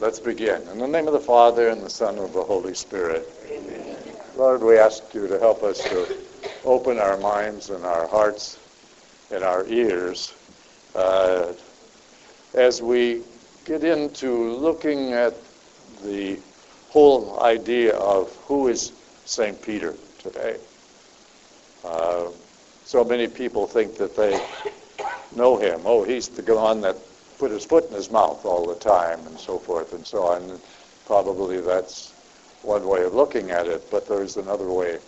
Let's begin. In the name of the Father, and the Son, and the Holy Spirit. Amen. Lord, we ask you to help us to open our minds and our hearts and our ears uh, as we get into looking at the whole idea of who is St. Peter today. Uh, so many people think that they know him. Oh, he's the one that put his foot in his mouth all the time and so forth and so on. Probably that's one way of looking at it, but there's another way.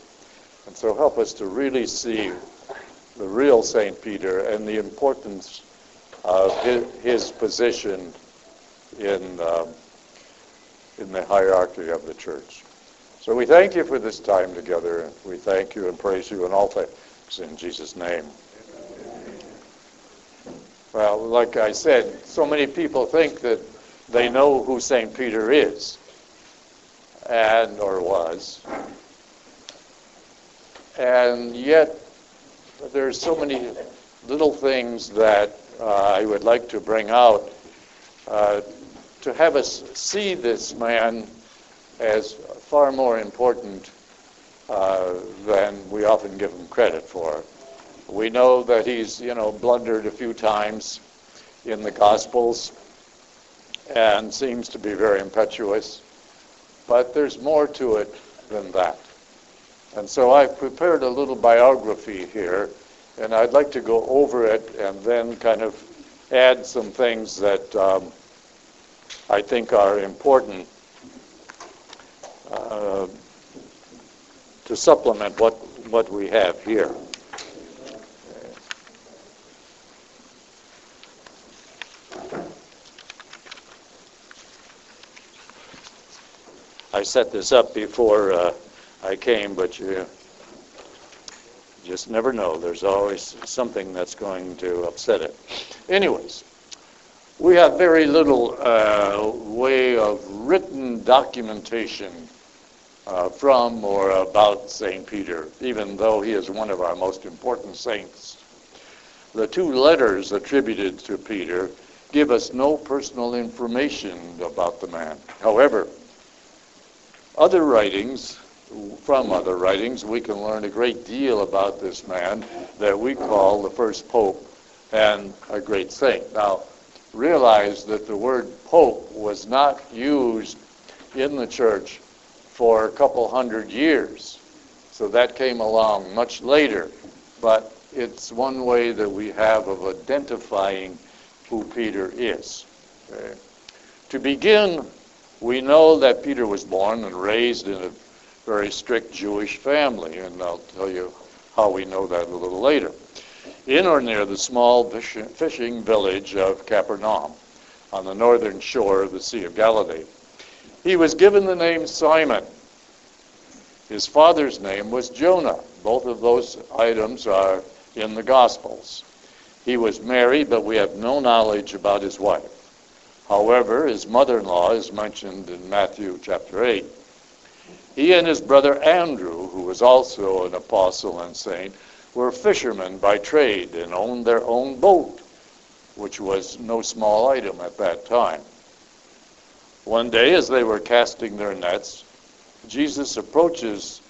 And so help us to really see the real St. Peter and the importance of his, his position in, um, in the hierarchy of the church. So we thank you for this time together. We thank you and praise you in all things in Jesus' name. Well, like I said, so many people think that they know who St. Peter is and or was. And yet there's so many little things that uh, I would like to bring out uh, to have us see this man as far more important uh, than we often give him credit for. We know that he's, you know, blundered a few times in the Gospels and seems to be very impetuous. But there's more to it than that. And so I've prepared a little biography here, and I'd like to go over it and then kind of add some things that um, I think are important uh, to supplement what, what we have here. I set this up before uh, I came, but you just never know. There's always something that's going to upset it. Anyways, we have very little uh, way of written documentation uh, from or about St. Peter, even though he is one of our most important saints. The two letters attributed to Peter give us no personal information about the man. However, other writings, from other writings, we can learn a great deal about this man that we call the first pope and a great saint. Now, realize that the word pope was not used in the church for a couple hundred years. So that came along much later. But it's one way that we have of identifying who Peter is. Okay? To begin we know that Peter was born and raised in a very strict Jewish family, and I'll tell you how we know that a little later. In or near the small fishing village of Capernaum on the northern shore of the Sea of Galilee. He was given the name Simon. His father's name was Jonah. Both of those items are in the Gospels. He was married, but we have no knowledge about his wife. However, his mother-in-law is mentioned in Matthew chapter 8. He and his brother Andrew, who was also an apostle and saint, were fishermen by trade and owned their own boat, which was no small item at that time. One day, as they were casting their nets, Jesus approaches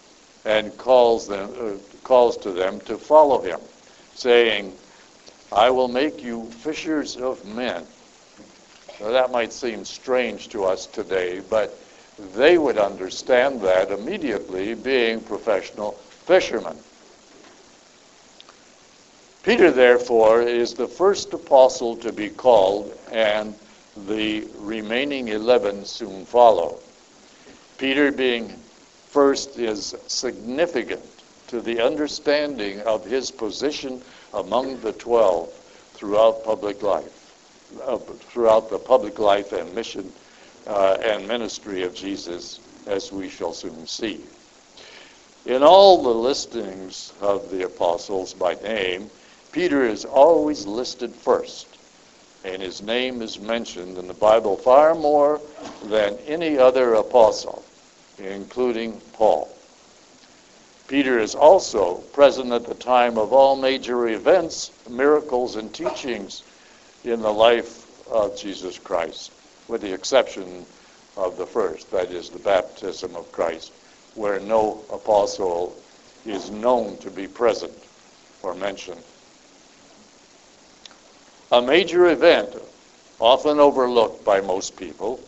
and calls them uh, calls to them to follow him, saying, "I will make you fishers of men." Now, that might seem strange to us today, but they would understand that immediately, being professional fishermen. Peter, therefore, is the first apostle to be called, and the remaining 11 soon follow. Peter, being first, is significant to the understanding of his position among the 12 throughout public life uh, throughout the public life and mission uh, and ministry of Jesus, as we shall soon see. In all the listings of the apostles by name, Peter is always listed first, and his name is mentioned in the Bible far more than any other apostle, including Paul. Peter is also present at the time of all major events, miracles, and teachings in the life of Jesus Christ, with the exception of the first, that is the baptism of Christ, where no apostle is known to be present or mentioned. A major event, often overlooked by most people,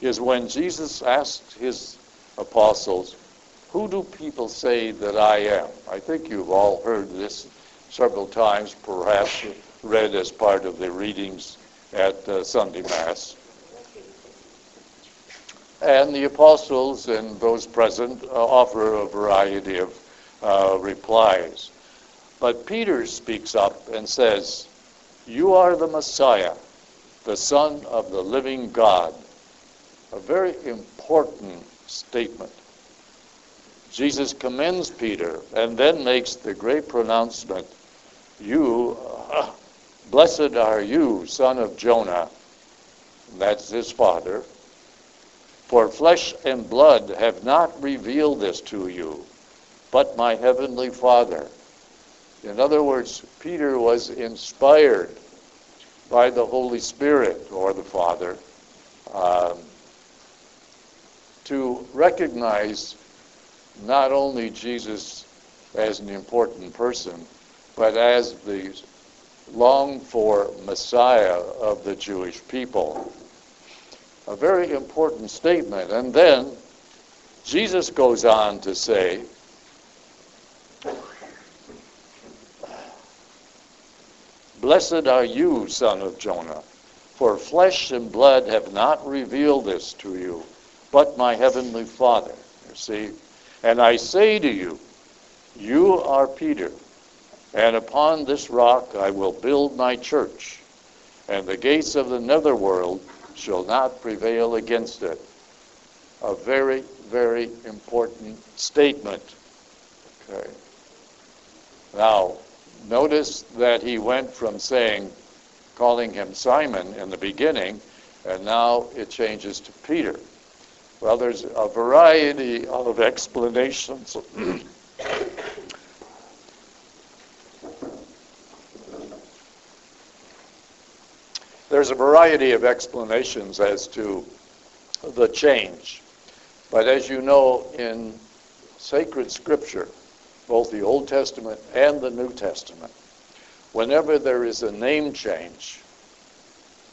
is when Jesus asked his apostles, Who do people say that I am? I think you've all heard this several times, perhaps read as part of the readings at uh, Sunday Mass. And the apostles and those present uh, offer a variety of uh, replies. But Peter speaks up and says, You are the Messiah, the Son of the living God. A very important statement. Jesus commends Peter and then makes the great pronouncement, You, uh, blessed are you, son of Jonah. That's his father. For flesh and blood have not revealed this to you, but my heavenly Father. In other words, Peter was inspired by the Holy Spirit or the Father um, to recognize not only Jesus as an important person, but as the longed for Messiah of the Jewish people. A very important statement. And then Jesus goes on to say, Blessed are you, son of Jonah, for flesh and blood have not revealed this to you, but my heavenly Father. You see? And I say to you, you are Peter, and upon this rock I will build my church, and the gates of the netherworld shall not prevail against it. A very, very important statement. Okay. Now, notice that he went from saying, calling him Simon in the beginning, and now it changes to Peter. Well, there's a variety of explanations. there's a variety of explanations as to the change. But as you know, in sacred scripture, both the Old Testament and the New Testament, whenever there is a name change,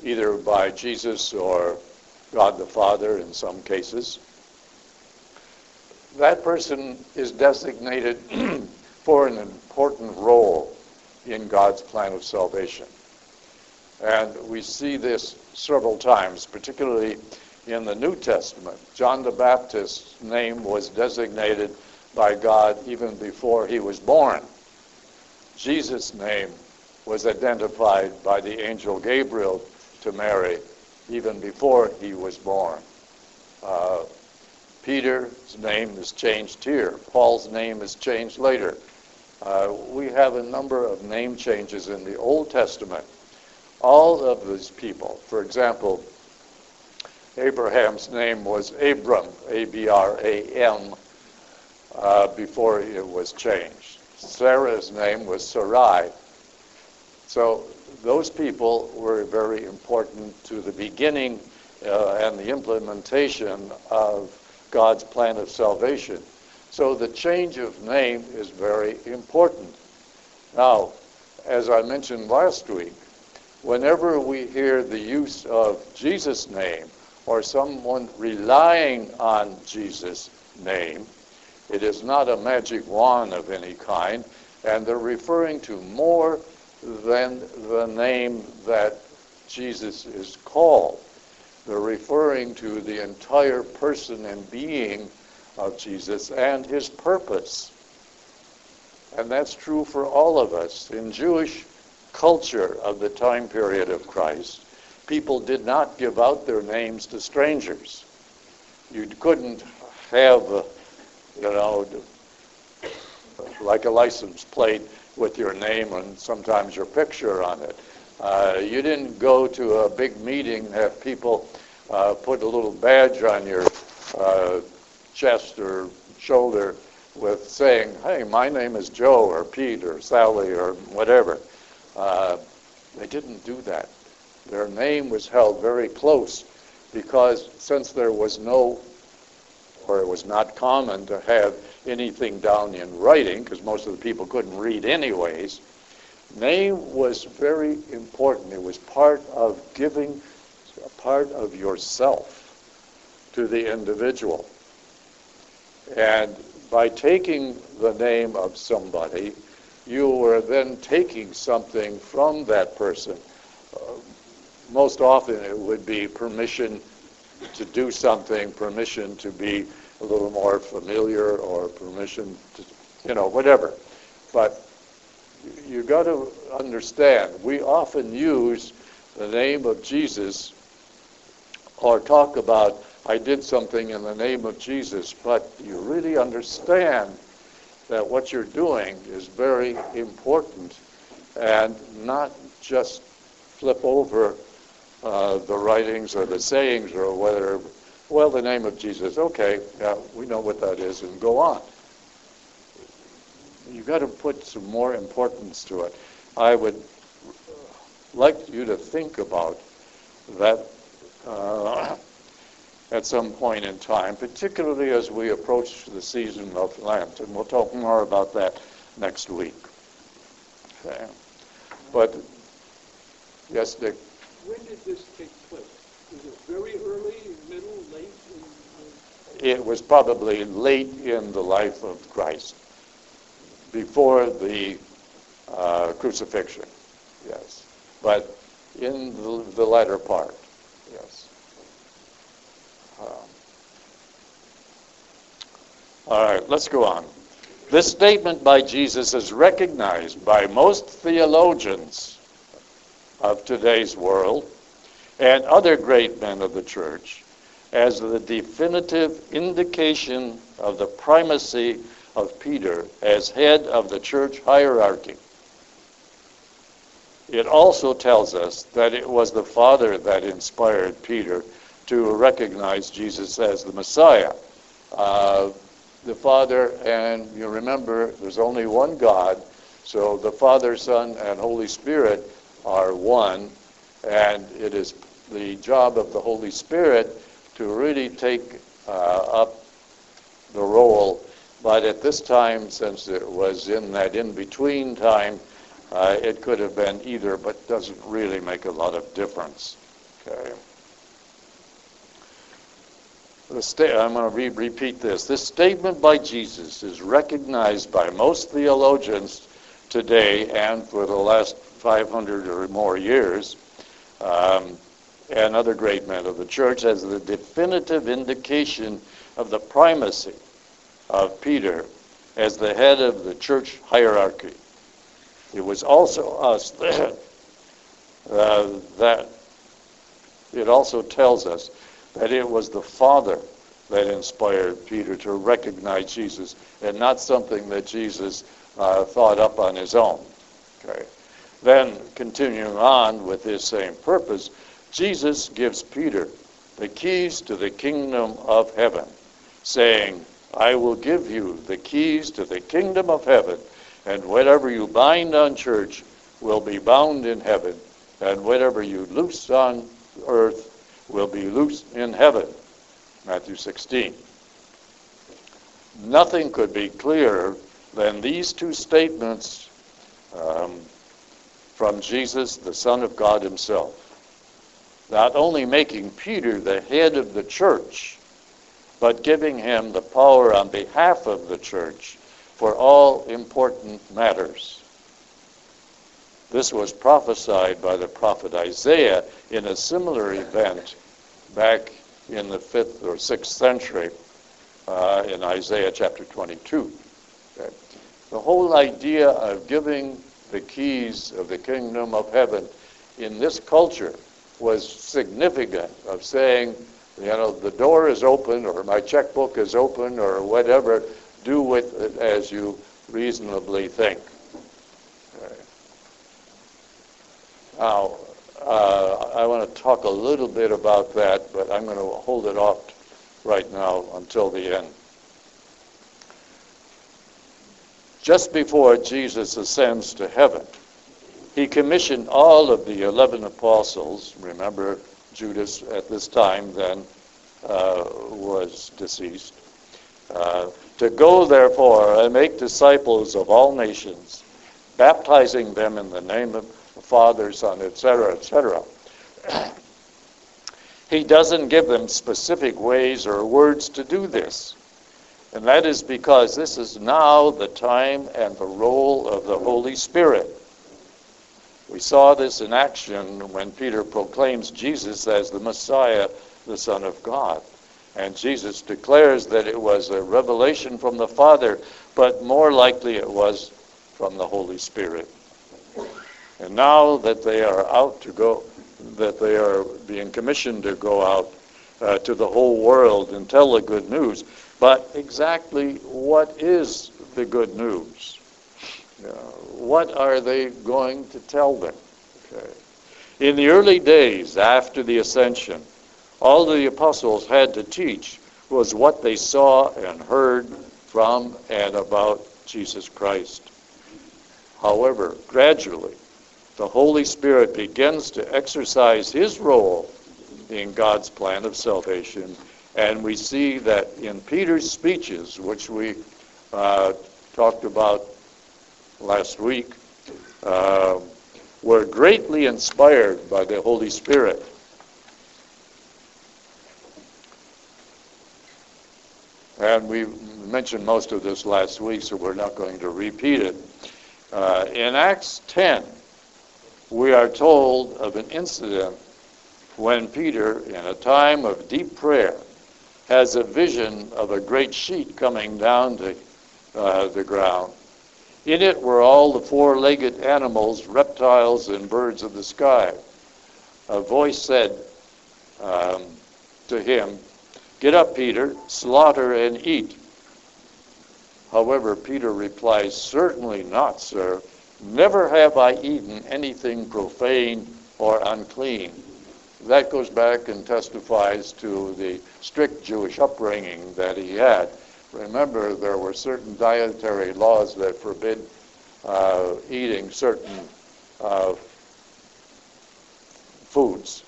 either by Jesus or God the Father in some cases, that person is designated for an important role in God's plan of salvation. And we see this several times, particularly in the New Testament. John the Baptist's name was designated by God even before he was born. Jesus' name was identified by the angel Gabriel to Mary even before he was born. Uh, Peter's name is changed here. Paul's name is changed later. Uh, we have a number of name changes in the Old Testament. All of these people, for example, Abraham's name was Abram, A-B-R-A-M, uh, before it was changed. Sarah's name was Sarai. So those people were very important to the beginning uh, and the implementation of God's plan of salvation. So the change of name is very important. Now, as I mentioned last week, whenever we hear the use of Jesus' name or someone relying on Jesus' name, it is not a magic wand of any kind, and they're referring to more than the name that Jesus is called. They're referring to the entire person and being of Jesus and his purpose. And that's true for all of us. In Jewish culture of the time period of Christ, people did not give out their names to strangers. You couldn't have, you know, like a license plate with your name and sometimes your picture on it. Uh, you didn't go to a big meeting and have people uh, put a little badge on your uh, chest or shoulder with saying, hey, my name is Joe or Pete or Sally or whatever. Uh, they didn't do that. Their name was held very close because since there was no, or it was not common to have anything down in writing, because most of the people couldn't read anyways, name was very important. It was part of giving a part of yourself to the individual. And by taking the name of somebody, you were then taking something from that person. Uh, most often it would be permission to do something, permission to be a little more familiar, or permission to, you know, whatever. But you've got to understand, we often use the name of Jesus or talk about, I did something in the name of Jesus, but you really understand that what you're doing is very important and not just flip over uh, the writings or the sayings or whether, well, the name of Jesus, okay, yeah, we know what that is, and go on. You've got to put some more importance to it. I would like you to think about that uh, at some point in time, particularly as we approach the season of Lent. And we'll talk more about that next week. Okay. But, yes, Dick? When did this take place? Was it very early, middle, late? In, It was probably late in the life of Christ, before the uh, crucifixion, yes. But in the, the latter part. All right, let's go on. This statement by Jesus is recognized by most theologians of today's world and other great men of the church as the definitive indication of the primacy of Peter as head of the church hierarchy. It also tells us that it was the Father that inspired Peter to recognize Jesus as the Messiah. Uh, the Father, and you remember there's only one God, so the Father, Son, and Holy Spirit are one, and it is the job of the Holy Spirit to really take uh, up the role. But at this time, since it was in that in-between time, uh, it could have been either, but doesn't really make a lot of difference. Okay. Sta- I'm going to re- repeat this. This statement by Jesus is recognized by most theologians today and for the last 500 or more years, um, and other great men of the church, as the definitive indication of the primacy of Peter as the head of the church hierarchy. It was also us that, uh, that it also tells us that it was the Father that inspired Peter to recognize Jesus and not something that Jesus uh, thought up on his own. Okay. Then, continuing on with this same purpose, Jesus gives Peter the keys to the kingdom of heaven, saying, I will give you the keys to the kingdom of heaven, and whatever you bind on church will be bound in heaven, and whatever you loose on earth will be loosed in heaven. Matthew 16. Nothing could be clearer than these two statements um, from Jesus, the Son of God Himself. Not only making Peter the head of the church, but giving him the power on behalf of the church for all important matters. This was prophesied by the prophet Isaiah in a similar event back in the 5th or 6th century uh, in Isaiah chapter 22. Okay. The whole idea of giving the keys of the kingdom of heaven in this culture was significant of saying, you know, the door is open or my checkbook is open or whatever, do with it as you reasonably think. Now, uh, I want to talk a little bit about that, but I'm going to hold it off right now until the end. Just before Jesus ascends to heaven, he commissioned all of the 11 apostles, remember Judas at this time then uh, was deceased. Uh, to go, therefore, and make disciples of all nations, baptizing them in the name of Father, Son, etc., etc. he doesn't give them specific ways or words to do this. And that is because this is now the time and the role of the Holy Spirit. We saw this in action when Peter proclaims Jesus as the Messiah, the Son of God. And Jesus declares that it was a revelation from the Father, but more likely it was from the Holy Spirit. And now that they are out to go, that they are being commissioned to go out uh, to the whole world and tell the good news. But exactly what is the good news? Uh, what are they going to tell them? Okay. In the early days after the ascension, all the apostles had to teach was what they saw and heard from and about Jesus Christ. However, gradually, the Holy Spirit begins to exercise his role in God's plan of salvation. And we see that in Peter's speeches, which we uh, talked about last week, uh, were greatly inspired by the Holy Spirit. And we mentioned most of this last week, so we're not going to repeat it. Uh, in Acts 10, we are told of an incident when Peter, in a time of deep prayer, has a vision of a great sheet coming down to uh, the ground. In it were all the four legged animals, reptiles, and birds of the sky. A voice said um, to him, Get up, Peter, slaughter and eat. However, Peter replies, Certainly not, sir. Never have I eaten anything profane or unclean. That goes back and testifies to the strict Jewish upbringing that he had. Remember, there were certain dietary laws that forbid uh, eating certain uh, foods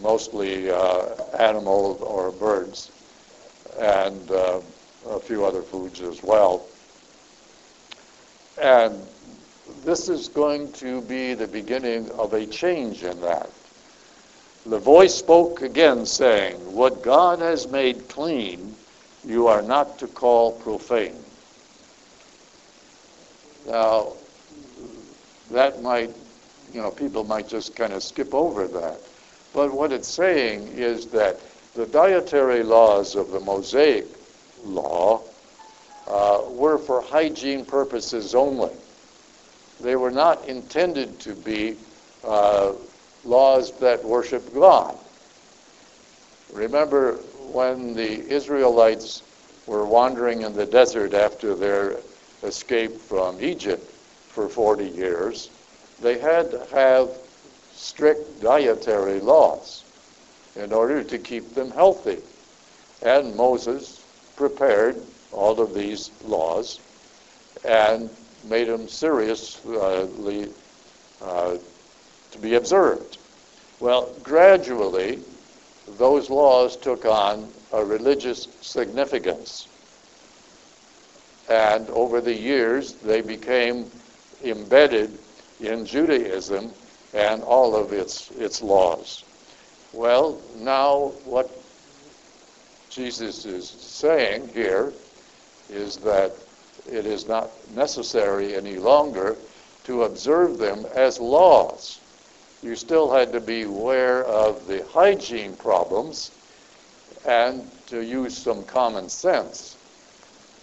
mostly uh, animal or birds, and uh, a few other foods as well. And this is going to be the beginning of a change in that. The voice spoke again, saying, What God has made clean, you are not to call profane. Now, that might, you know, people might just kind of skip over that. But what it's saying is that the dietary laws of the Mosaic law uh, were for hygiene purposes only. They were not intended to be uh, laws that worship God. Remember when the Israelites were wandering in the desert after their escape from Egypt for 40 years, they had to have strict dietary laws in order to keep them healthy. And Moses prepared all of these laws and made them seriously uh, to be observed. Well, gradually, those laws took on a religious significance. And over the years, they became embedded in Judaism and all of its, its laws. Well, now what Jesus is saying here is that it is not necessary any longer to observe them as laws. You still had to be aware of the hygiene problems and to use some common sense,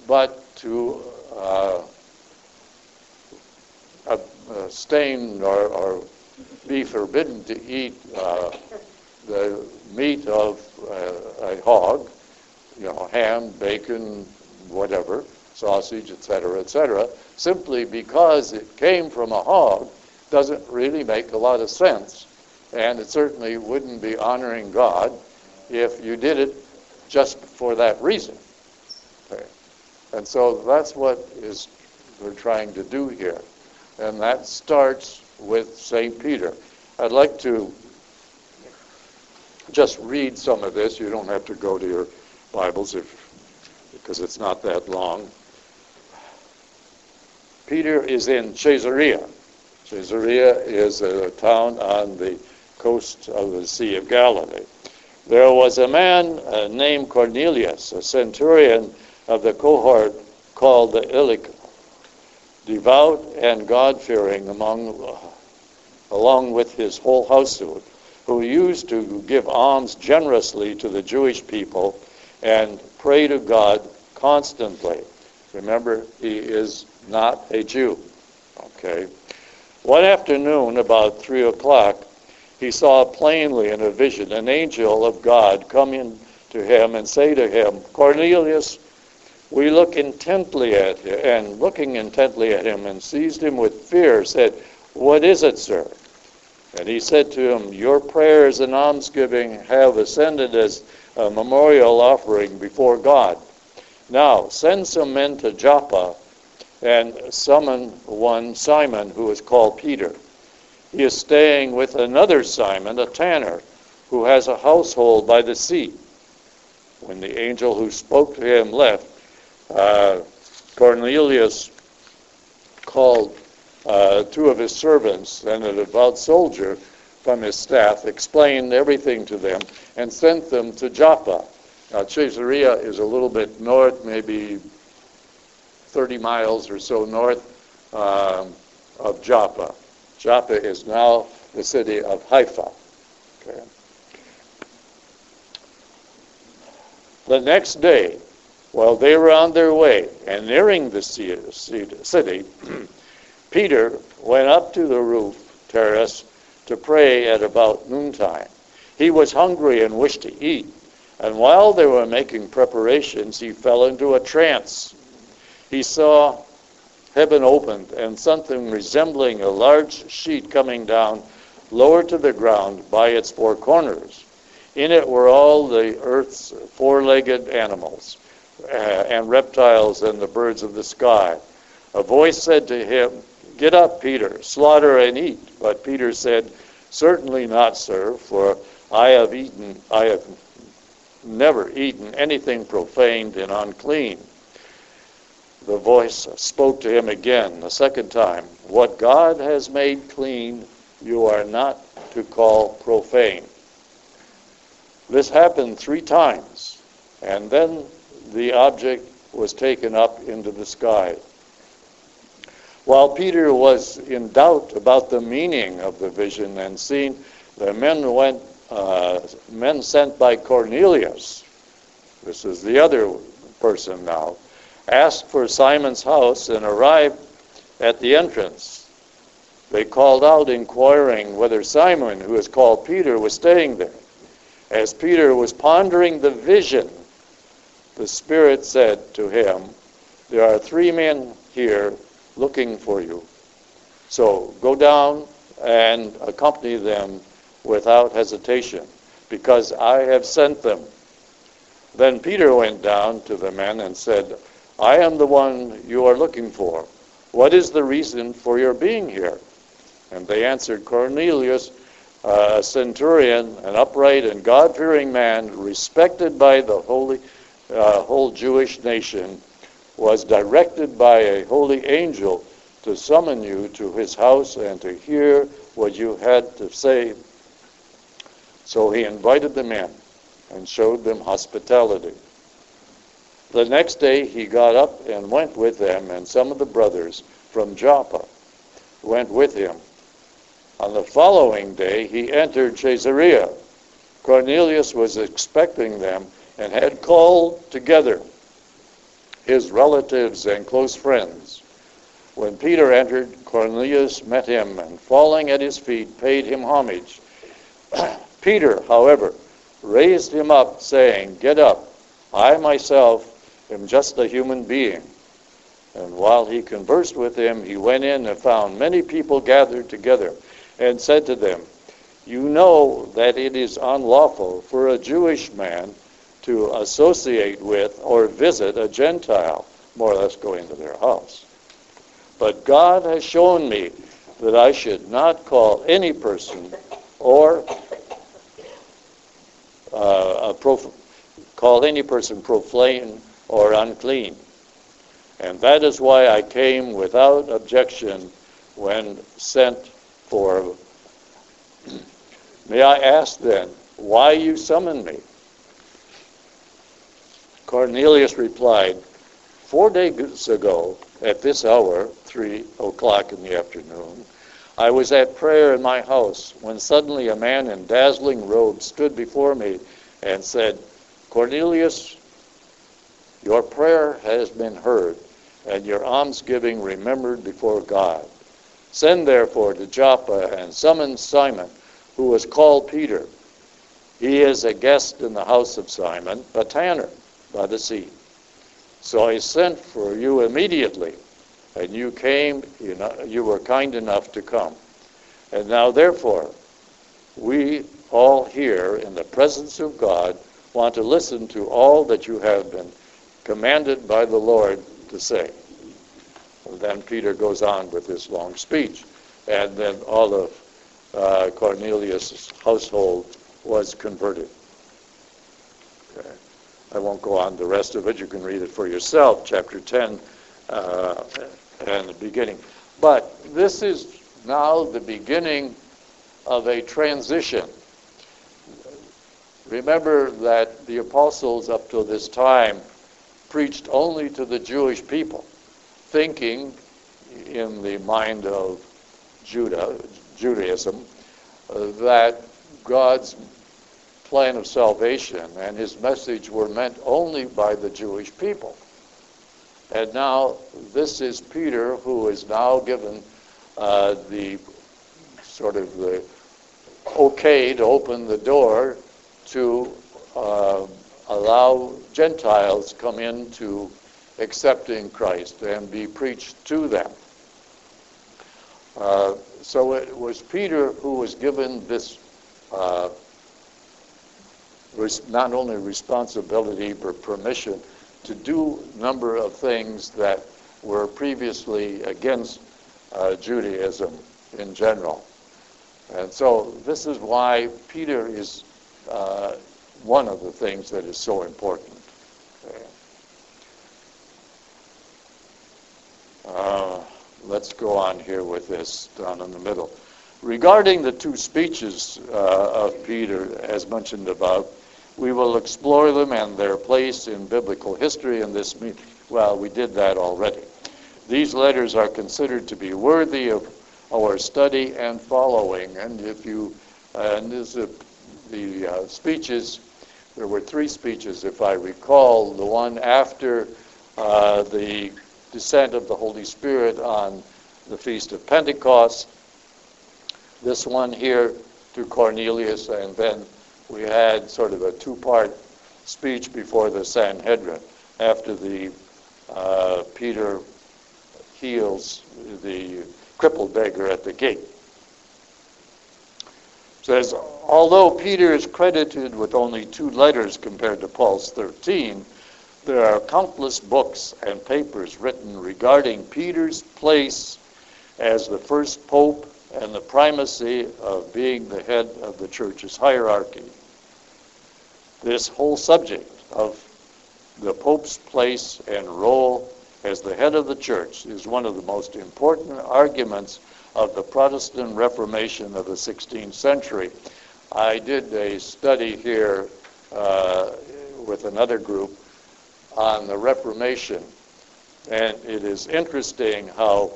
but to uh, abstain or, or be forbidden to eat uh, the meat of uh, a hog, you know, ham, bacon, whatever, sausage, etc., etc., simply because it came from a hog doesn't really make a lot of sense. And it certainly wouldn't be honoring God if you did it just for that reason. Okay. And so that's what is we're trying to do here. And that starts with St. Peter. I'd like to just read some of this. You don't have to go to your Bibles if, because it's not that long. Peter is in Caesarea. Caesarea is a town on the coast of the Sea of Galilee. There was a man uh, named Cornelius, a centurion of the cohort called the Elite, devout and God-fearing among, uh, along with his whole household, who used to give alms generously to the Jewish people and pray to God constantly. Remember, he is not a Jew. Okay. One afternoon, about three o'clock, he saw plainly in a vision an angel of God come in to him and say to him, Cornelius, we look intently at him, and looking intently at him and seized him with fear, said, What is it, sir? And he said to him, Your prayers and almsgiving have ascended as a memorial offering before God. Now send some men to Joppa and summon one Simon who is called Peter. He is staying with another Simon, a tanner, who has a household by the sea. When the angel who spoke to him left, uh, Cornelius called uh, two of his servants and a devout soldier from his staff, explained everything to them, and sent them to Joppa. Now, Caesarea is a little bit north, maybe 30 miles or so north um, of Joppa. Joppa is now the city of Haifa. Okay. The next day, while they were on their way and nearing the city, Peter went up to the roof terrace to pray at about noontime. He was hungry and wished to eat, and while they were making preparations, he fell into a trance. He saw heaven opened and something resembling a large sheet coming down lower to the ground by its four corners. In it were all the earth's four legged animals uh, and reptiles and the birds of the sky. A voice said to him, Get up, Peter, slaughter and eat. But Peter said, Certainly not, sir, for I have eaten, I have never eaten anything profaned and unclean. The voice spoke to him again, the second time. What God has made clean, you are not to call profane. This happened three times, and then the object was taken up into the sky. While Peter was in doubt about the meaning of the vision and scene, the men went, uh, men sent by Cornelius. This is the other person now. Asked for Simon's house and arrived at the entrance. They called out, inquiring whether Simon, who is called Peter, was staying there. As Peter was pondering the vision, the Spirit said to him, There are three men here looking for you. So go down and accompany them without hesitation, because I have sent them. Then Peter went down to the men and said, I am the one you are looking for. What is the reason for your being here? And they answered, Cornelius, a centurion, an upright and God-fearing man, respected by the holy, uh, whole Jewish nation, was directed by a holy angel to summon you to his house and to hear what you had to say. So he invited them in and showed them hospitality. The next day he got up and went with them, and some of the brothers from Joppa went with him. On the following day he entered Caesarea. Cornelius was expecting them and had called together his relatives and close friends. When Peter entered, Cornelius met him and falling at his feet paid him homage. Peter, however, raised him up, saying, Get up, I myself am just a human being. And while he conversed with him, he went in and found many people gathered together and said to them, You know that it is unlawful for a Jewish man to associate with or visit a Gentile, more or less go into their house. But God has shown me that I should not call any person or uh, prof- call any person profane or unclean. And that is why I came without objection when sent for. May I ask then, why you summoned me? Cornelius replied, Four days ago, at this hour, three o'clock in the afternoon, I was at prayer in my house when suddenly a man in dazzling robes stood before me and said, Cornelius, your prayer has been heard, and your almsgiving remembered before God. Send therefore to Joppa and summon Simon, who was called Peter. He is a guest in the house of Simon, a tanner by the sea. So I sent for you immediately, and you came, you, know, you were kind enough to come. And now, therefore, we all here in the presence of God want to listen to all that you have been commanded by the Lord to say. And then Peter goes on with his long speech, and then all of uh, Cornelius' household was converted. Okay. I won't go on the rest of it. You can read it for yourself, chapter 10 uh, and the beginning. But this is now the beginning of a transition. Remember that the apostles up to this time preached only to the Jewish people, thinking in the mind of Judah, Judaism, uh, that God's plan of salvation and his message were meant only by the Jewish people. And now this is Peter who is now given uh, the sort of the okay to open the door to uh, allow Gentiles come into accepting Christ and be preached to them. Uh, so it was Peter who was given this uh, not only responsibility but permission to do a number of things that were previously against uh, Judaism in general. And so this is why Peter is uh, one of the things that is so important. Uh, let's go on here with this down in the middle. Regarding the two speeches uh, of Peter, as mentioned above, we will explore them and their place in biblical history in this meeting. Well, we did that already. These letters are considered to be worthy of our study and following. And if you, uh, and this, the uh, speeches, there were three speeches, if I recall. The one after uh, the descent of the Holy Spirit on the Feast of Pentecost, this one here to Cornelius, and then we had sort of a two-part speech before the Sanhedrin after the uh, Peter heals the crippled beggar at the gate. Says, although Peter is credited with only two letters compared to Paul's 13, there are countless books and papers written regarding Peter's place as the first pope and the primacy of being the head of the church's hierarchy. This whole subject of the Pope's place and role as the head of the church is one of the most important arguments of the Protestant Reformation of the 16th century. I did a study here uh, with another group on the Reformation, and it is interesting how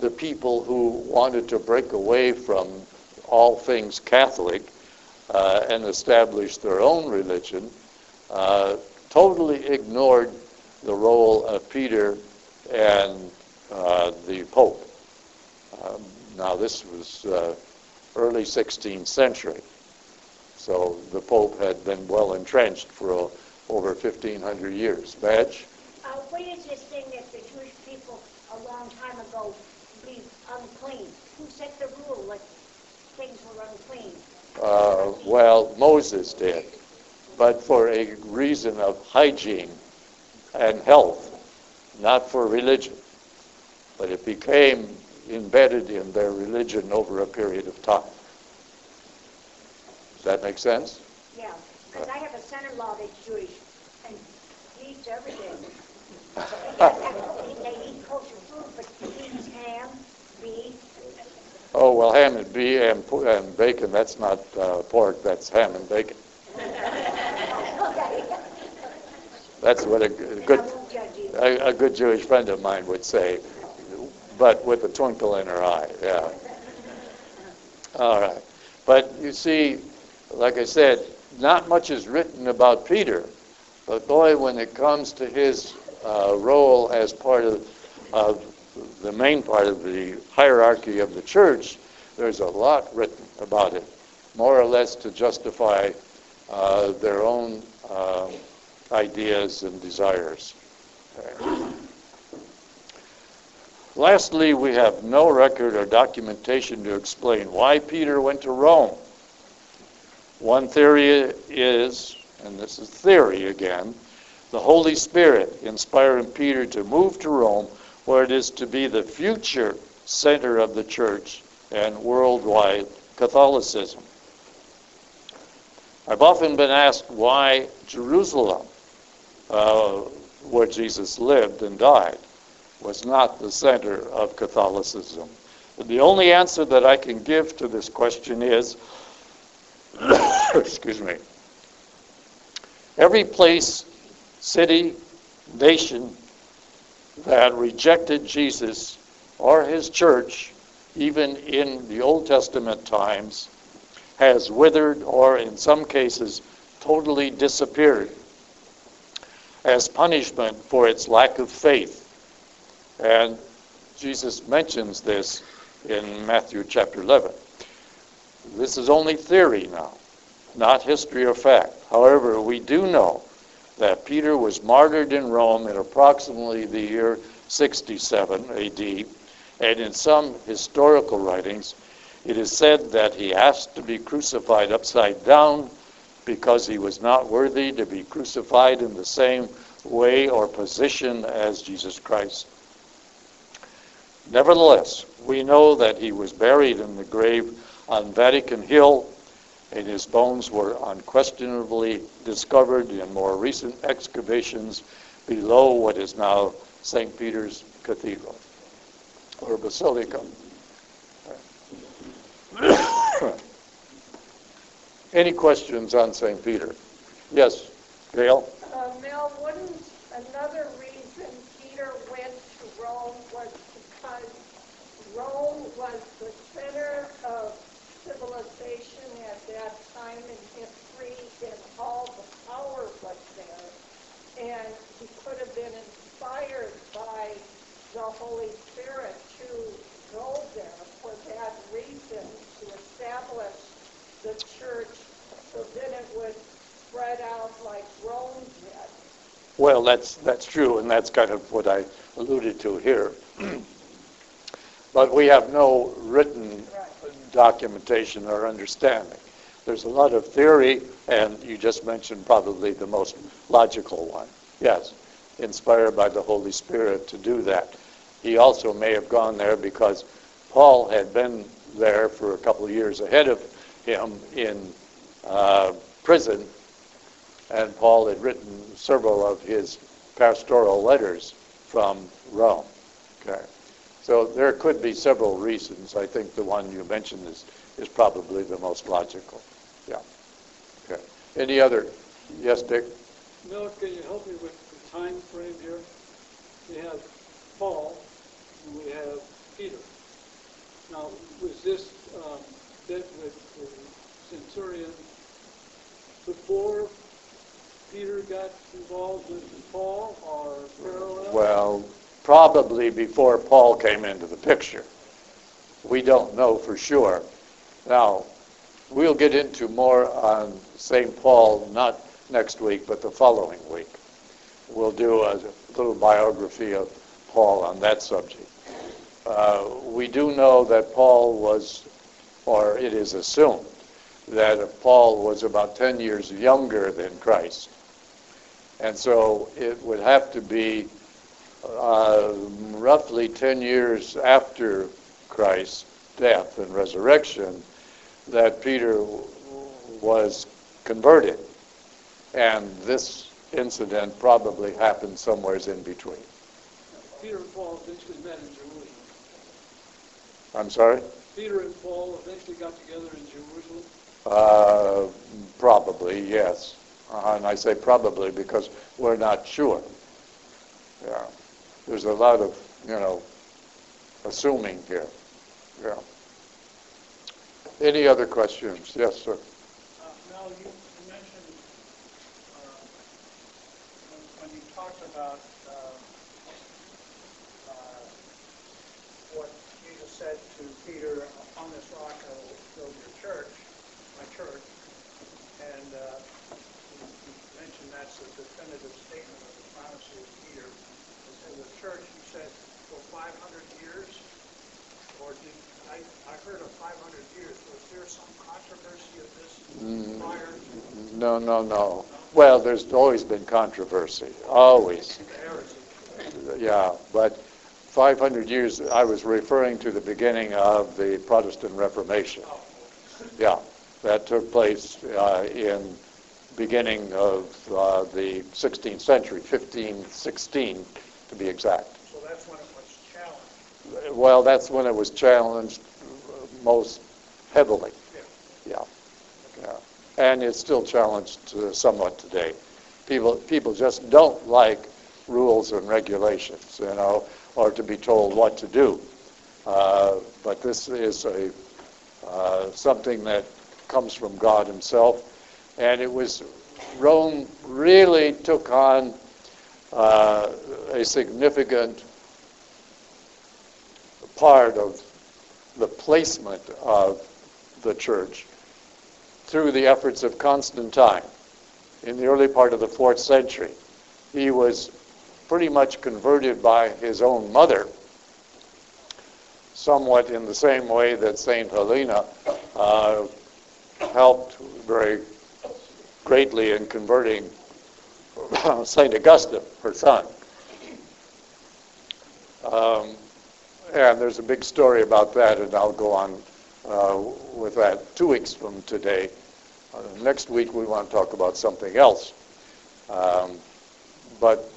the people who wanted to break away from all things Catholic uh, and establish their own religion uh, totally ignored the role of Peter and uh, the Pope. Um, now, this was uh, early 16th century, so the Pope had been well entrenched for uh, over 1,500 years. Badge? Uh, what is this thing that the Jewish people a long time ago believed unclean? Who set the rule that things were unclean? Uh, well, Moses did, but for a reason of hygiene and health, not for religion. But it became embedded in their religion over a period of time. Does that make sense? Yeah, because I have a son-in-law that's Jewish, and he eats everything. They eat kosher food, but he eats ham, beef. Oh, well, ham and beef and, and bacon, that's not uh, pork, that's ham and bacon. That's what a good, won't judge you. a, a good Jewish friend of mine would say, but with a twinkle in her eye, yeah. All right. But you see, like I said, not much is written about Peter, but boy, when it comes to his uh, role as part of, of the main part of the hierarchy of the church, there's a lot written about it, more or less to justify uh, their own uh, ideas and desires. Okay. Lastly, we have no record or documentation to explain why Peter went to Rome. One theory is, and this is theory again, the Holy Spirit inspiring Peter to move to Rome, where it is to be the future center of the church and worldwide Catholicism. I've often been asked why Jerusalem, uh, where Jesus lived and died, was not the center of Catholicism. The only answer that I can give to this question is, excuse me, every place, city, nation that rejected Jesus or his church, even in the Old Testament times, has withered or in some cases totally disappeared as punishment for its lack of faith. And Jesus mentions this in Matthew chapter 11. This is only theory now, not history or fact. However, we do know that Peter was martyred in Rome in approximately the year 67 AD, and in some historical writings, it is said that he asked to be crucified upside down because he was not worthy to be crucified in the same way or position as Jesus Christ. Nevertheless, we know that he was buried in the grave on Vatican Hill, and his bones were unquestionably discovered in more recent excavations below what is now St. Peter's Cathedral or Basilica. Any questions on St. Peter? Yes, Gail? Uh, Mel, wouldn't another reason Peter went to Rome was because Rome was the center of civilization at that time in and all the power was there. And he could have been inspired by the Holy Spirit to go there for that reason, to establish the church so then it would spread out like Rome did. Well, that's, that's true, and that's kind of what I alluded to here. But we have no written documentation or understanding. There's a lot of theory, and you just mentioned probably the most logical one. Yes, inspired by the Holy Spirit to do that. He also may have gone there because Paul had been there for a couple of years ahead of him in uh, prison, and Paul had written several of his pastoral letters from Rome. Okay. So there could be several reasons. I think the one you mentioned is, is probably the most logical. Any other? Yes, Dick? Mel, can you help me with the time frame here? We have Paul, and we have Peter. Now, was this um, bit with the centurion before Peter got involved with Paul, or parallel? Well, probably before Paul came into the picture. We don't know for sure. Now, we'll get into more on St. Paul, not next week, but the following week. We'll do a little biography of Paul on that subject. Uh, we do know that Paul was, or it is assumed, that Paul was about 10 years younger than Christ. And so it would have to be uh, roughly 10 years after Christ's death and resurrection that Peter was converted. And this incident probably happened somewhere in between. Peter and Paul eventually met in Jerusalem. I'm sorry? Peter and Paul eventually got together in Jerusalem. Uh, probably, yes. Uh, and I say probably because we're not sure. Yeah. There's a lot of, you know, assuming here. Yeah. Any other questions? Yes, sir. Uh, Mel, you mentioned, uh, when you talked about uh, what Jesus said to Peter, "Upon this rock I will build your church, my church," and you mentioned that's a definitive statement of the promise of Peter. The church, you said, for 500 years, or I I heard of 500 years. Was there some controversy of this prior to No, no, no. Well, there's always been controversy, always. Yeah, but 500 years, I was referring to the beginning of the Protestant Reformation. Yeah, that took place uh, in beginning of uh, the 16th century, 1516 to be exact. So that's when it was challenged. Well, that's when it was challenged most heavily. Yeah. Yeah, yeah. And it's still challenged uh, somewhat today. People, people just don't like rules and regulations, you know, or to be told what to do. Uh, but this is a uh, something that comes from God Himself, and it was Rome really took on uh, a significant part of the placement of the church through the efforts of Constantine in the early part of the fourth century. He was pretty much converted by his own mother, somewhat in the same way that St. Helena uh, helped very greatly in converting St. Augustine, her son. Um, and there's a big story about that, and I'll go on uh, with that two weeks from today. Uh, next week, we want to talk about something else. Um, but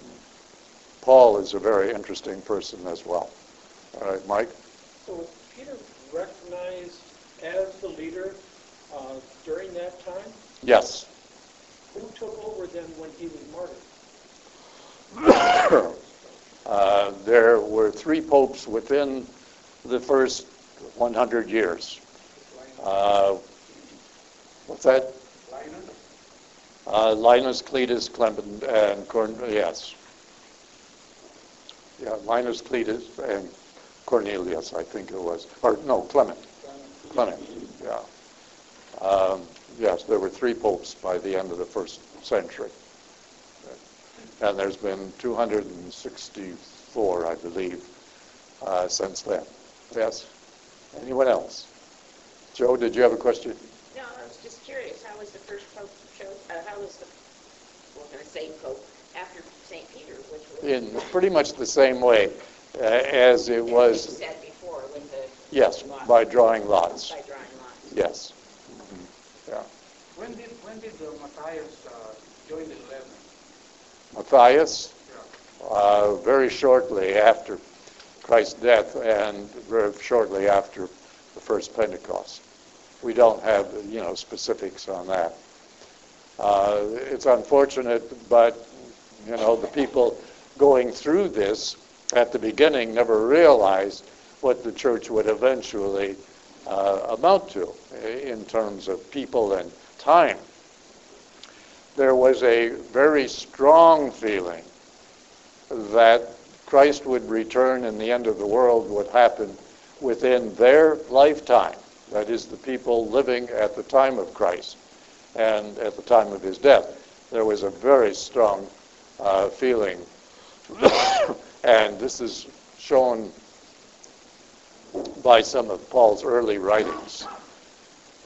Paul is a very interesting person as well. All right, Mike? So was Peter recognized as the leader uh, during that time? Yes. Who took over then when he was martyred? Uh, there were three popes within the first 100 years. Uh, what's that? Uh, Linus, Cletus, Clement, and Cornelius. Yes. Yeah, Linus, Cletus, and Cornelius, I think it was. Or no, Clement. Clement. Yeah. Um, yes, there were three popes by the end of the first century. And there's been 264, I believe, uh, since then. Yes? Anyone else? Joe, did you have a question? No, I was just curious, how was the first pope cho uh, how was the, what can I say, pope, after St. Peter, which was, In pretty much the same way uh, as it as you was, said before, with the... yes, lot- by drawing lots. By drawing lots. Yes. Mhm. Yeah. When did, when did uh, Matthias uh, join the eleven? Matthias, uh, very shortly after Christ's death and very shortly after the first Pentecost. We don't have, you know, specifics on that. Uh, it's unfortunate, but, you know, the people going through this at the beginning never realized what the church would eventually uh, amount to in terms of people and time there was a very strong feeling that Christ would return and the end of the world would happen within their lifetime. That is, the people living at the time of Christ and at the time of his death. There was a very strong uh, feeling, and this is shown by some of Paul's early writings.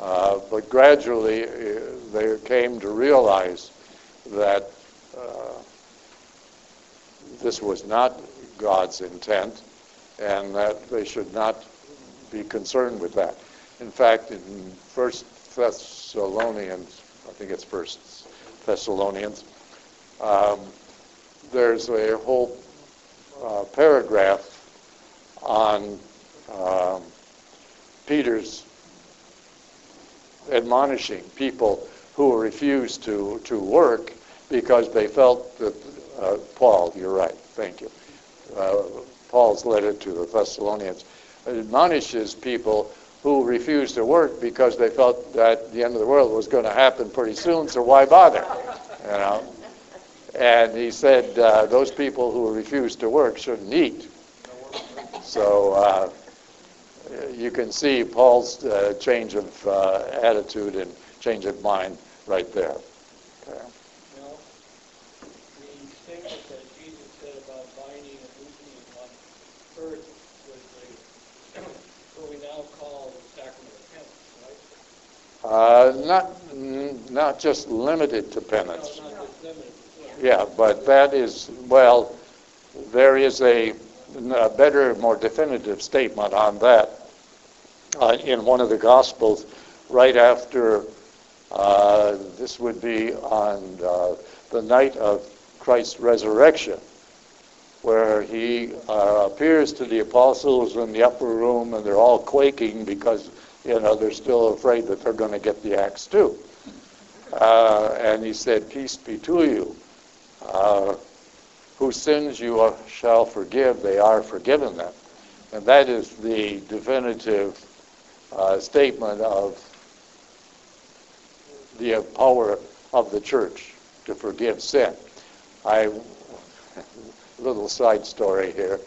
Uh, but gradually, uh, they came to realize that uh, this was not God's intent and that they should not be concerned with that. In fact, in First Thessalonians, I think it's First Thessalonians, um, there's a whole uh, paragraph on um, Peter's admonishing people who refused to, to work because they felt that, uh, Paul, you're right, thank you. Uh, Paul's letter to the Thessalonians admonishes people who refused to work because they felt that the end of the world was going to happen pretty soon, so why bother? You know? And he said uh, those people who refuse to work shouldn't eat. So uh, you can see Paul's uh, change of uh, attitude and change of mind right there. Okay. Well, the statement that Jesus said about binding and loosing on earth was the, what we now call the sacrament of penance, right? Uh, not, mm, not just limited to penance. No, limited. Yeah, but that is, well, there is a, a better, more definitive statement on that uh, in one of the Gospels right after, uh, this would be on uh, the night of Christ's resurrection, where he uh, appears to the apostles in the upper room and they're all quaking because, you know, they're still afraid that they're going to get the axe too. Uh, and he said, Peace be to you uh, whose sins you shall forgive, they are forgiven them. And that is the definitive uh, statement of the power of the church to forgive sin. I, little side story here.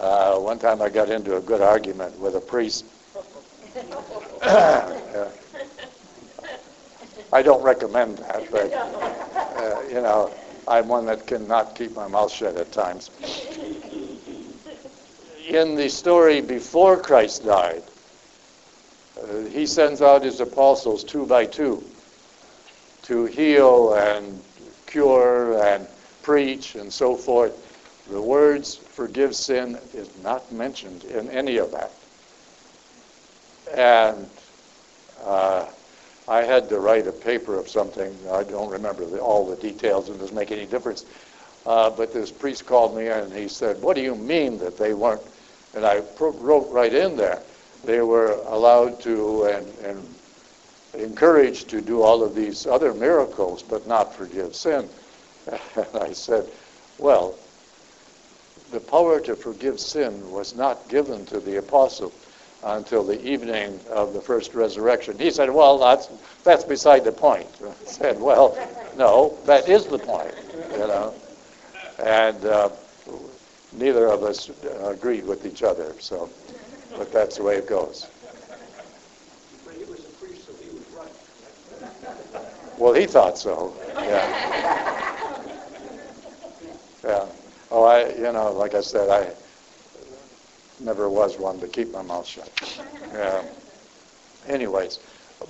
Uh, one time I got into a good argument with a priest. I don't recommend that, but uh, you know, I'm one that cannot keep my mouth shut at times. In the story before Christ died, uh, he sends out his apostles two by two to heal and cure and preach and so forth. The words forgive sin is not mentioned in any of that. And uh, I had to write a paper of something. I don't remember the, all the details. It doesn't make any difference. Uh, but this priest called me and he said, "What do you mean that they weren't?" And I wrote right in there, they were allowed to and, and encouraged to do all of these other miracles, but not forgive sin. And I said, "Well, the power to forgive sin was not given to the apostles." Until the evening of the first resurrection. He said, well, that's, that's beside the point. I said, well, no, that is the point, you know. And uh, neither of us agreed with each other, so, but that's the way it goes. But he was a priest, so he was right. Well, he thought so, yeah. Yeah. Oh, I, you know, like I said, I, never was one to keep my mouth shut. Yeah. Anyways,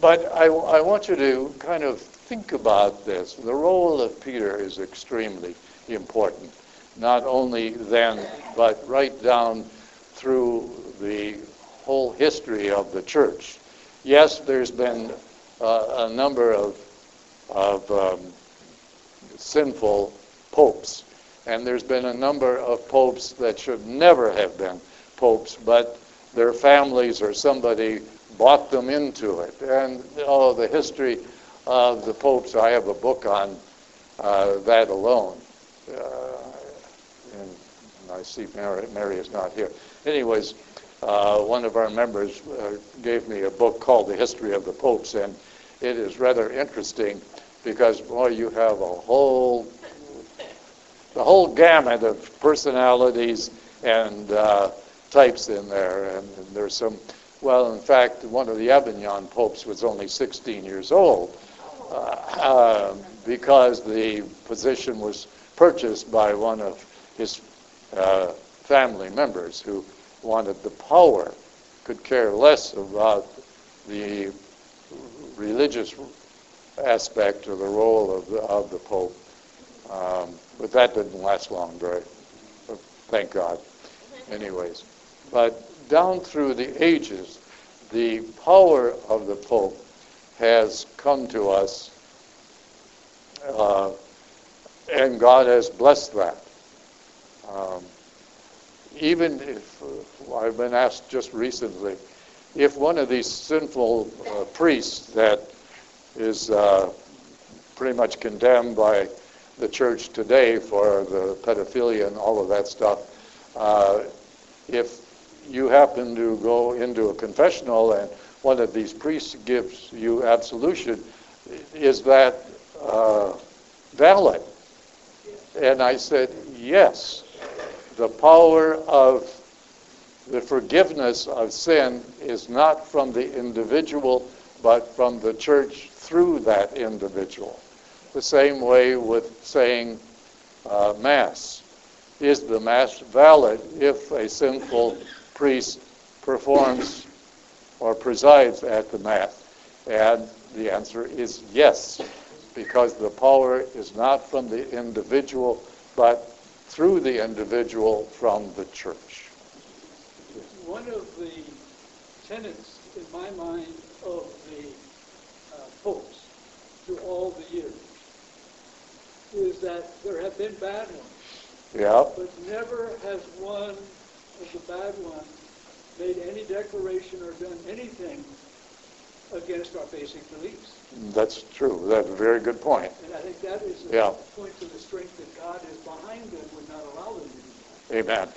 but I, I want you to kind of think about this. The role of Peter is extremely important, not only then, but right down through the whole history of the church. Yes, there's been uh, a number of, of um, sinful popes, and there's been a number of popes that should never have been popes, but their families or somebody bought them into it. And oh, the history of the popes, I have a book on uh, that alone. Uh, and I see Mary, Mary is not here. Anyways, uh, one of our members uh, gave me a book called The History of the Popes, and it is rather interesting because, boy, you have a whole, the whole gamut of personalities and uh, types in there, and, and there's some. Well, in fact, one of the Avignon popes was only 16 years old uh, uh, because the position was purchased by one of his uh, family members who wanted the power, could care less about the religious aspect or the role of the, of the Pope. Um, but that didn't last long, very. Thank God. Anyways. But down through the ages, the power of the Pope has come to us, uh, and God has blessed that. Um, even if, uh, I've been asked just recently, if one of these sinful uh, priests that is uh, pretty much condemned by the church today for the pedophilia and all of that stuff, uh, if you happen to go into a confessional and one of these priests gives you absolution, is that uh, valid? And I said, yes. The power of the forgiveness of sin is not from the individual, but from the church through that individual. The same way with saying uh, Mass. Is the Mass valid if a sinful priest performs or presides at the Mass? And the answer is yes, because the power is not from the individual, but through the individual from the church. One of the tenets in my mind of the uh, popes through all the years is that there have been bad ones, Yeah, but never has one of the bad ones made any declaration or done anything against our basic beliefs. that's true. That's a very good point. And I think that is a Yeah. point to the strength that God is behind them, would not allow them to do that. Amen.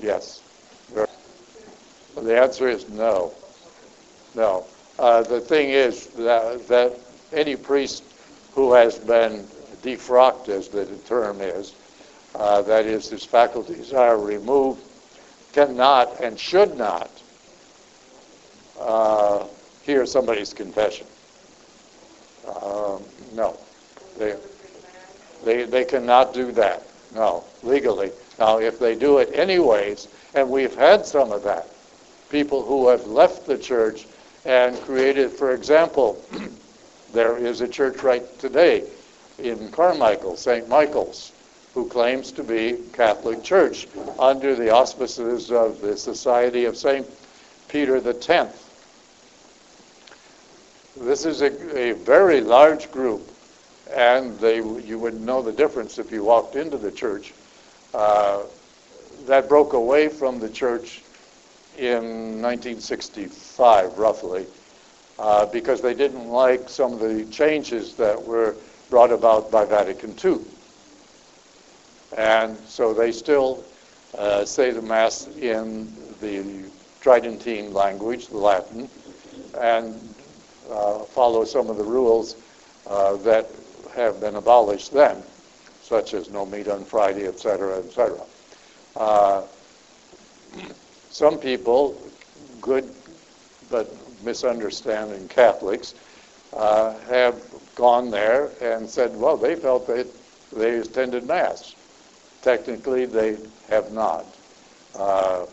Yes. The answer is no. No. Uh, the thing is that, that any priest who has been defrocked, as the term is, uh, that is, his faculties are removed, cannot and should not uh, hear somebody's confession. Um, no. They, they, they cannot do that. No, legally. Now, if they do it anyways, and we've had some of that, people who have left the church and created, for example, there is a church right today in Carmichael, St. Michael's, who claims to be Catholic Church under the auspices of the Society of St. Peter the Tenth. This is a, a very large group, and they, you would know the difference if you walked into the church. Uh, that broke away from the church in 1965, roughly, uh, because they didn't like some of the changes that were brought about by Vatican II. And so they still uh, say the Mass in the Tridentine language, the Latin, and uh, follow some of the rules uh, that have been abolished then, such as no meat on Friday, etc., etc. Uh, some people, good but misunderstanding Catholics, uh, have gone there and said, well, they felt that they attended Mass. Technically, they have not. Uh,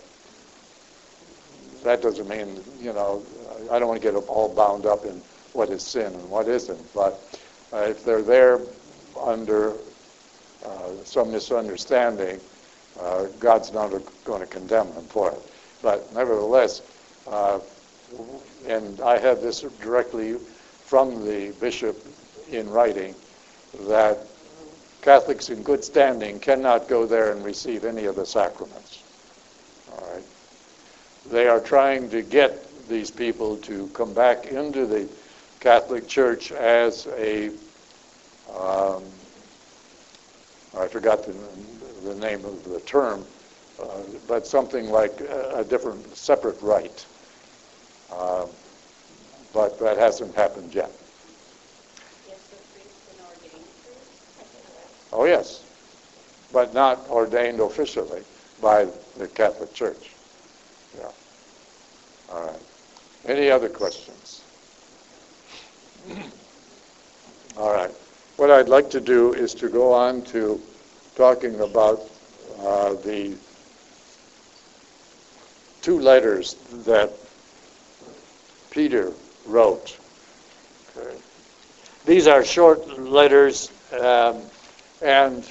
that doesn't mean, you know, I don't want to get all bound up in what is sin and what isn't. But uh, if they're there under uh, some misunderstanding, uh, God's not going to condemn them for it. But nevertheless, uh, and I have this directly from the bishop in writing, that Catholics in good standing cannot go there and receive any of the sacraments. All right. They are trying to get these people to come back into the Catholic Church as a, um, I forgot the, the name of the term, uh, but something like a, different, separate rite. Uh, but that hasn't happened yet. Yes, the priest and ordained priest. Oh, yes, but not ordained officially by the Catholic Church. Yeah. All right. Any other questions? All right. What I'd like to do is to go on to talking about uh, the two letters that Peter wrote. Okay. These are short letters, um, and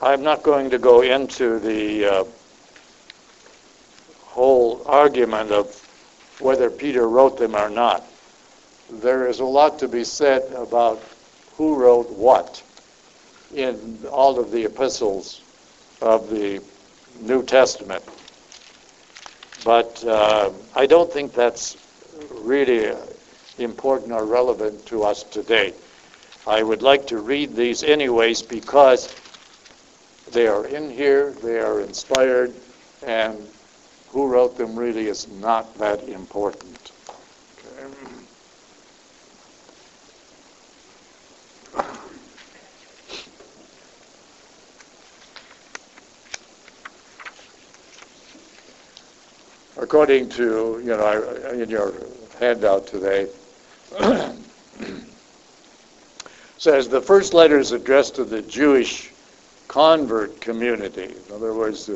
I'm not going to go into the uh, whole argument of whether Peter wrote them or not. there is a lot to be said about who wrote what in all of the epistles of the New Testament. But uh, I don't think that's really important or relevant to us today. I would like to read these anyways because they are in here, they are inspired, and who wrote them really is not that important. According to, you know, in your handout today, says the first letter is addressed to the Jewish convert community. In other words,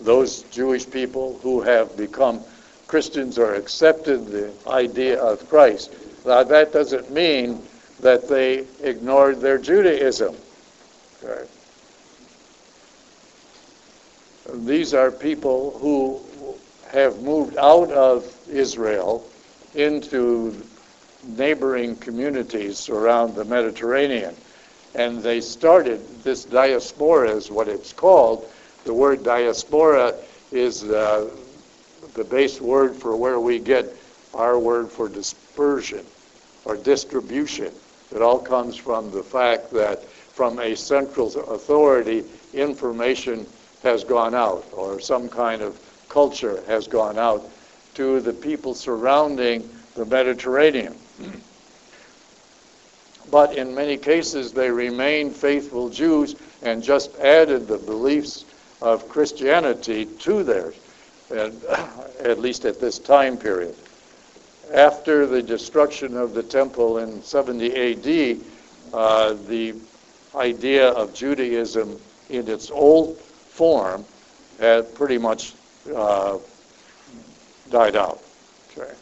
those Jewish people who have become Christians or accepted the idea of Christ. Now, that doesn't mean that they ignored their Judaism. Okay. These are people who have moved out of Israel into neighboring communities around the Mediterranean. And they started, this diaspora is what it's called. The word diaspora is uh, the base word for where we get our word for dispersion or distribution. It all comes from the fact that from a central authority, information has gone out, or some kind of culture has gone out to the people surrounding the Mediterranean. But in many cases, they remained faithful Jews and just added the beliefs of Christianity to theirs, at least at this time period. After the destruction of the temple in 70 AD, uh, the idea of Judaism in its old form had pretty much uh, died out. Okay.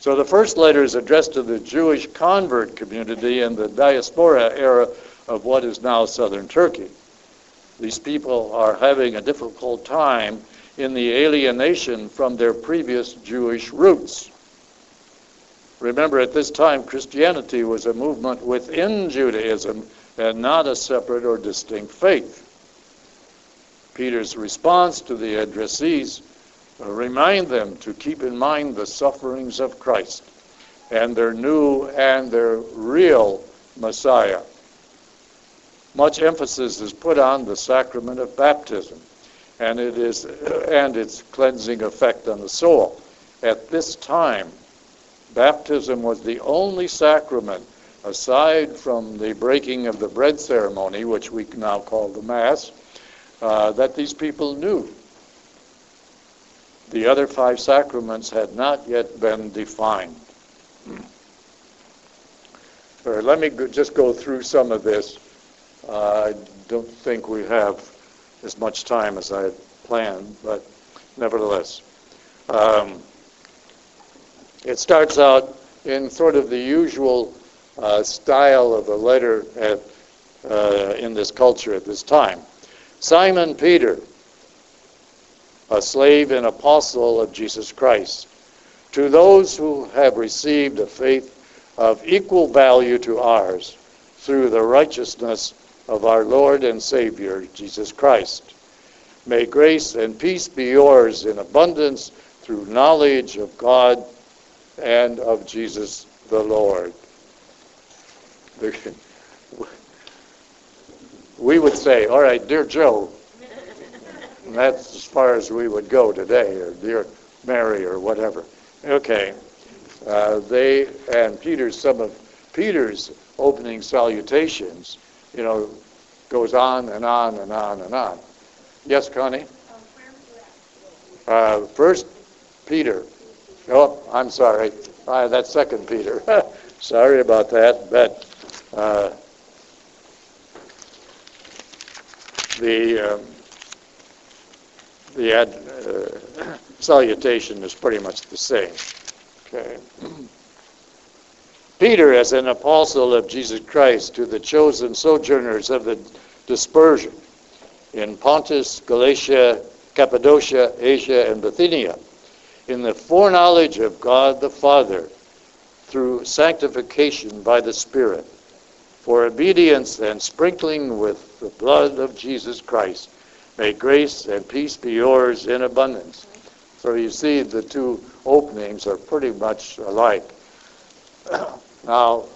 So the first letter is addressed to the Jewish convert community in the diaspora era of what is now southern Turkey. These people are having a difficult time in the alienation from their previous Jewish roots. Remember, at this time, Christianity was a movement within Judaism and not a separate or distinct faith. Peter's response to the addressees remind them to keep in mind the sufferings of Christ and their new and their real Messiah. Much emphasis is put on the sacrament of baptism and it is and its cleansing effect on the soul. At this time, baptism was the only sacrament aside from the breaking of the bread ceremony, which we now call the Mass, uh, that these people knew. The other five sacraments had not yet been defined. All right, let me go, just go through some of this. Uh, I don't think we have as much time as I had planned, but nevertheless. Um, it starts out in sort of the usual uh, style of a letter at, uh, in this culture at this time. Simon Peter, a slave and apostle of Jesus Christ. To those who have received a faith of equal value to ours through the righteousness of our Lord and Savior, Jesus Christ. May grace and peace be yours in abundance through knowledge of God and of Jesus the Lord. We would say, all right, dear Joe, and that's as far as we would go today, or dear Mary, or whatever. Okay. Uh, they and Peter's some of Peter's opening salutations, you know, goes on and on and on and on. Yes, Connie. Uh, first Peter. Oh, I'm sorry. Uh, that's Second Peter. sorry about that, but uh, the um, the ad, uh, salutation is pretty much the same. Okay. Peter, as an apostle of Jesus Christ, to the chosen sojourners of the dispersion in Pontus, Galatia, Cappadocia, Asia, and Bithynia, in the foreknowledge of God the Father, through sanctification by the Spirit, for obedience and sprinkling with the blood of Jesus Christ. May grace and peace be yours in abundance. So you see, the two openings are pretty much alike. now,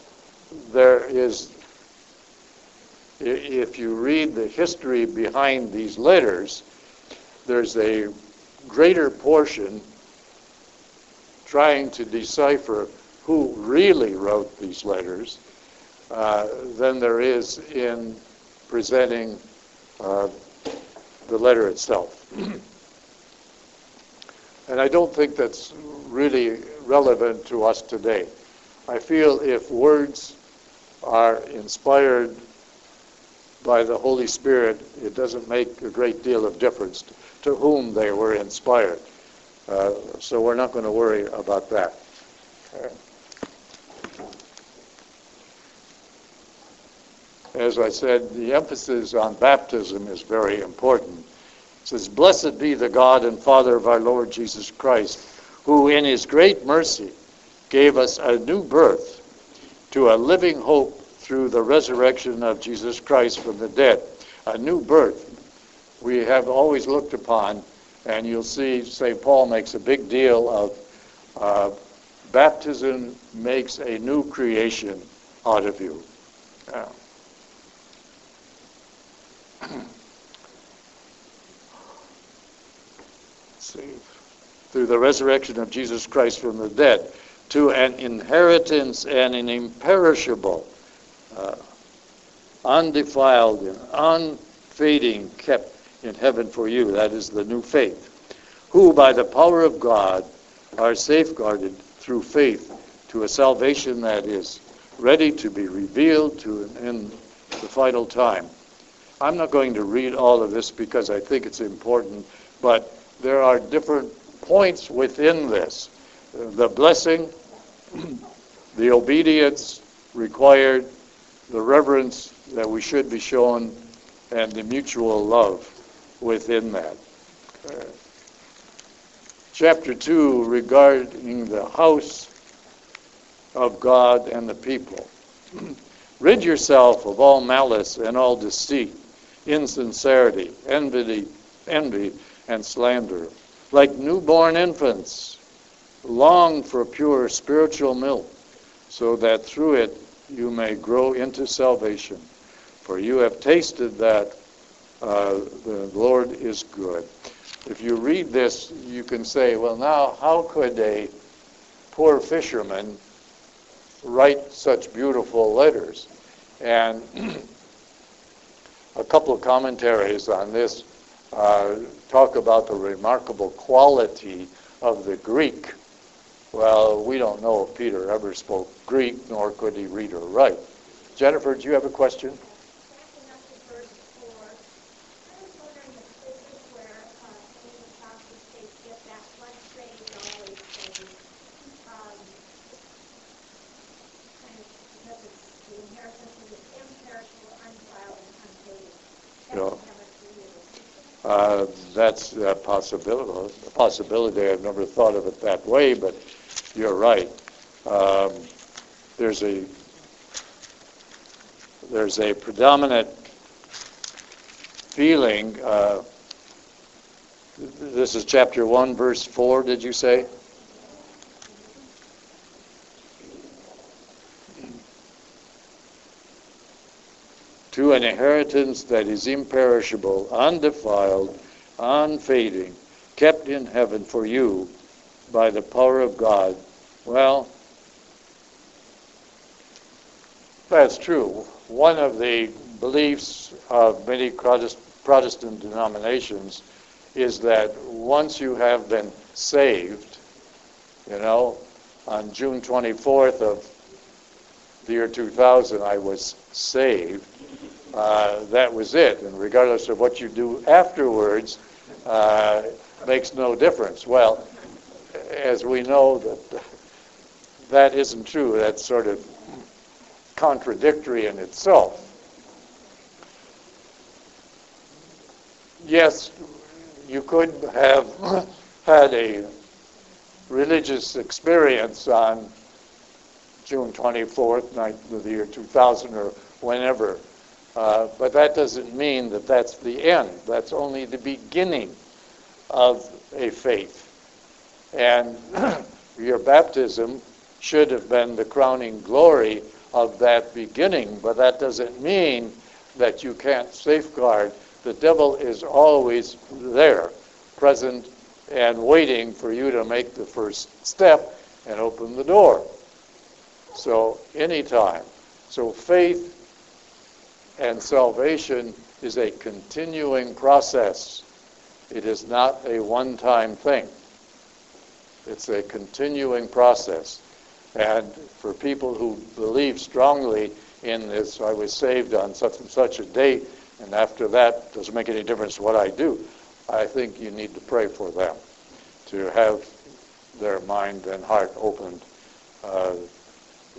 there is, if you read the history behind these letters, there's a greater portion trying to decipher who really wrote these letters uh, than there is in presenting uh, the letter itself. and I don't think that's really relevant to us today. I feel if words are inspired by the Holy Spirit, it doesn't make a great deal of difference to whom they were inspired. Uh, so we're not going to worry about that. As I said, the emphasis on baptism is very important. It says, Blessed be the God and Father of our Lord Jesus Christ, who in his great mercy gave us a new birth to a living hope through the resurrection of Jesus Christ from the dead. A new birth we have always looked upon, and you'll see St. Paul makes a big deal of uh, baptism makes a new creation out of you. Yeah. See. Through the resurrection of Jesus Christ from the dead, to an inheritance and an imperishable, uh, undefiled, and unfading, kept in heaven for you. That is the new faith. Who, by the power of God, are safeguarded through faith to a salvation that is ready to be revealed to in the final time. I'm not going to read all of this because I think it's important, but there are different points within this. The blessing, the obedience required, the reverence that we should be shown, and the mutual love within that. Uh, chapter 2 regarding the house of God and the people. Rid yourself of all malice and all deceit, insincerity, envy, envy, and slander. Like newborn infants, long for pure spiritual milk, so that through it you may grow into salvation. For you have tasted that uh, the Lord is good. If you read this, you can say, well, now, how could a poor fisherman write such beautiful letters? And a couple of commentaries on this uh, talk about the remarkable quality of the Greek. Well, we don't know if Peter ever spoke Greek, nor could he read or write. Jennifer, do you have a question? Uh, that's a possibility. A possibility. I've never thought of it that way, but you're right. Um, there's a there's a predominant feeling. Uh, this is chapter one, verse four. Did you say? An inheritance that is imperishable, undefiled, unfading, kept in heaven for you by the power of God. Well, that's true. One of the beliefs of many Protestant denominations is that once you have been saved, you know, on June 24th of the year 2000, I was saved uh, that was it. And regardless of what you do afterwards, uh, makes no difference. Well, as we know that that isn't true. That's sort of contradictory in itself. Yes, you could have had a religious experience on June 24th, night of the year 2000, or whenever. Uh, but that doesn't mean that that's the end. That's only the beginning of a faith. And your baptism should have been the crowning glory of that beginning, but that doesn't mean that you can't safeguard. The devil is always there, present and waiting for you to make the first step and open the door. So, anytime. So, faith and salvation is a continuing process. It is not a one time thing, it's a continuing process. And for people who believe strongly in this, I was saved on such and such a date, and after that, doesn't make any difference what I do. I think you need to pray for them to have their mind and heart opened, uh,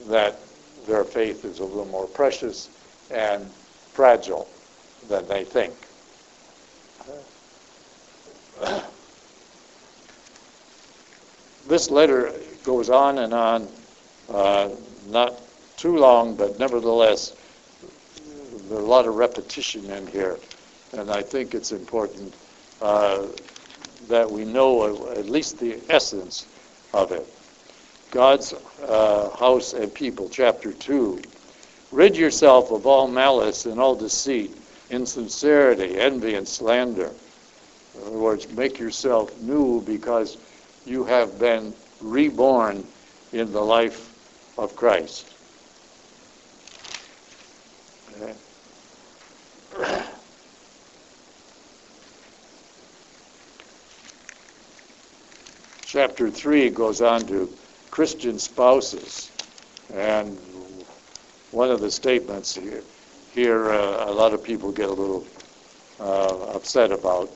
that their faith is a little more precious and fragile than they think. This letter goes on and on, uh, not too long, but nevertheless, there's a lot of repetition in here, and I think it's important uh, that we know at least the essence of it. God's uh, house and people, chapter 2. Rid yourself of all malice and all deceit, insincerity, envy, and slander. In other words, make yourself new because you have been reborn in the life of Christ. Okay. Chapter 3 goes on to Christian spouses. And one of the statements here, here uh, a lot of people get a little uh, upset about.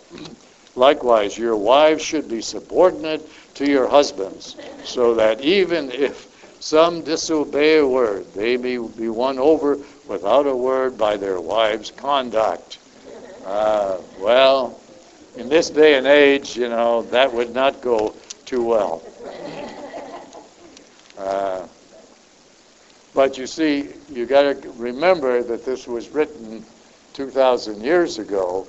Likewise, your wives should be subordinate to your husbands, so that even if some disobey a word, they may be won over without a word by their wives' conduct. Uh, well, in this day and age, you know, that would not go too well. Uh, but you see, you got to remember that this was written 2,000 years ago,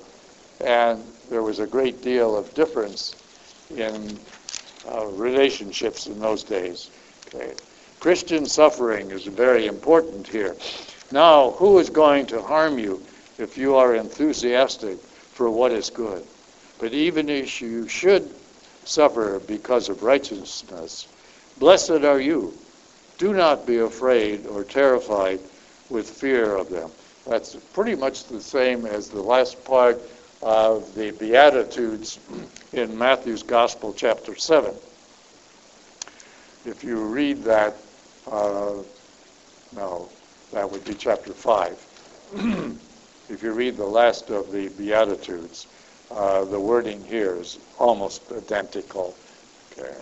and there was a great deal of difference in uh, relationships in those days. Okay. Christian suffering is very important here. Now, who is going to harm you if you are enthusiastic for what is good? But even if you should suffer because of righteousness. Blessed are you. Do not be afraid or terrified with fear of them. That's pretty much the same as the last part of the Beatitudes in Matthew's Gospel, chapter 7. If you read that, uh, no, that would be chapter 5. if you read the last of the Beatitudes, uh, the wording here is almost identical. Okay.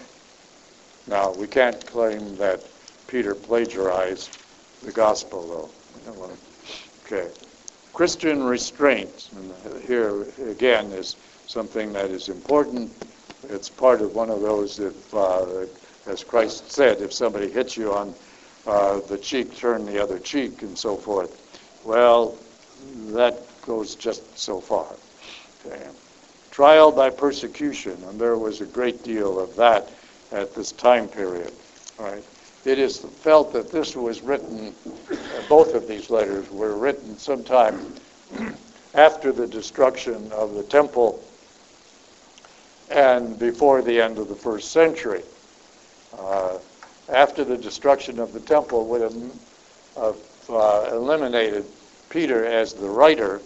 Now, we can't claim that Peter plagiarized the gospel, though. Okay. Christian restraint, and here again is something that is important. It's part of one of those, if, uh, as Christ said, if somebody hits you on uh, the cheek, turn the other cheek, and so forth. Well, that goes just so far. Okay. Trial by persecution, and there was a great deal of that at this time period. Right? It is felt that this was written, both of these letters were written sometime after the destruction of the temple and before the end of the first century. Uh, after the destruction of the temple would have uh, eliminated Peter as the writer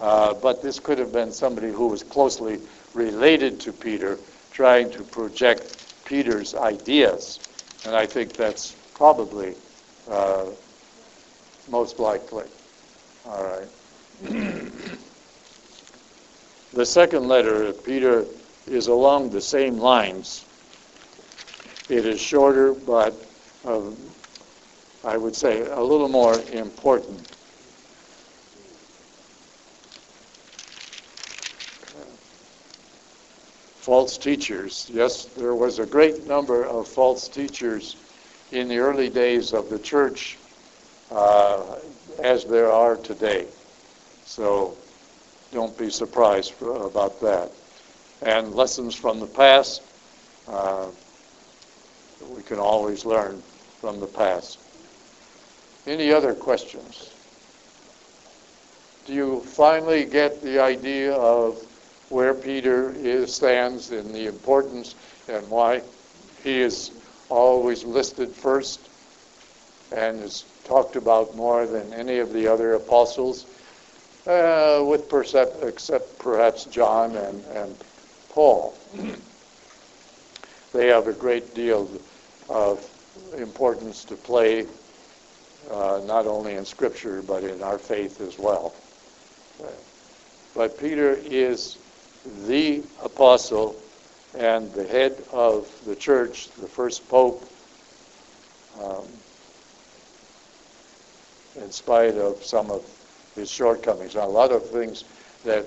uh, but this could have been somebody who was closely related to Peter, trying to project Peter's ideas. And I think that's probably uh, most likely. All right. the second letter of Peter is along the same lines. It is shorter, but uh, I would say a little more important. False teachers. Yes, there was a great number of false teachers in the early days of the church uh, as there are today. So don't be surprised for, about that. And lessons from the past, uh, we can always learn from the past. Any other questions? Do you finally get the idea of where Peter is, stands in the importance and why he is always listed first and is talked about more than any of the other apostles, uh, with except perhaps John and, and Paul. they have a great deal of importance to play, uh, not only in Scripture, but in our faith as well. But Peter is the apostle and the head of the church, the first pope, um, in spite of some of his shortcomings. Now, a lot of things that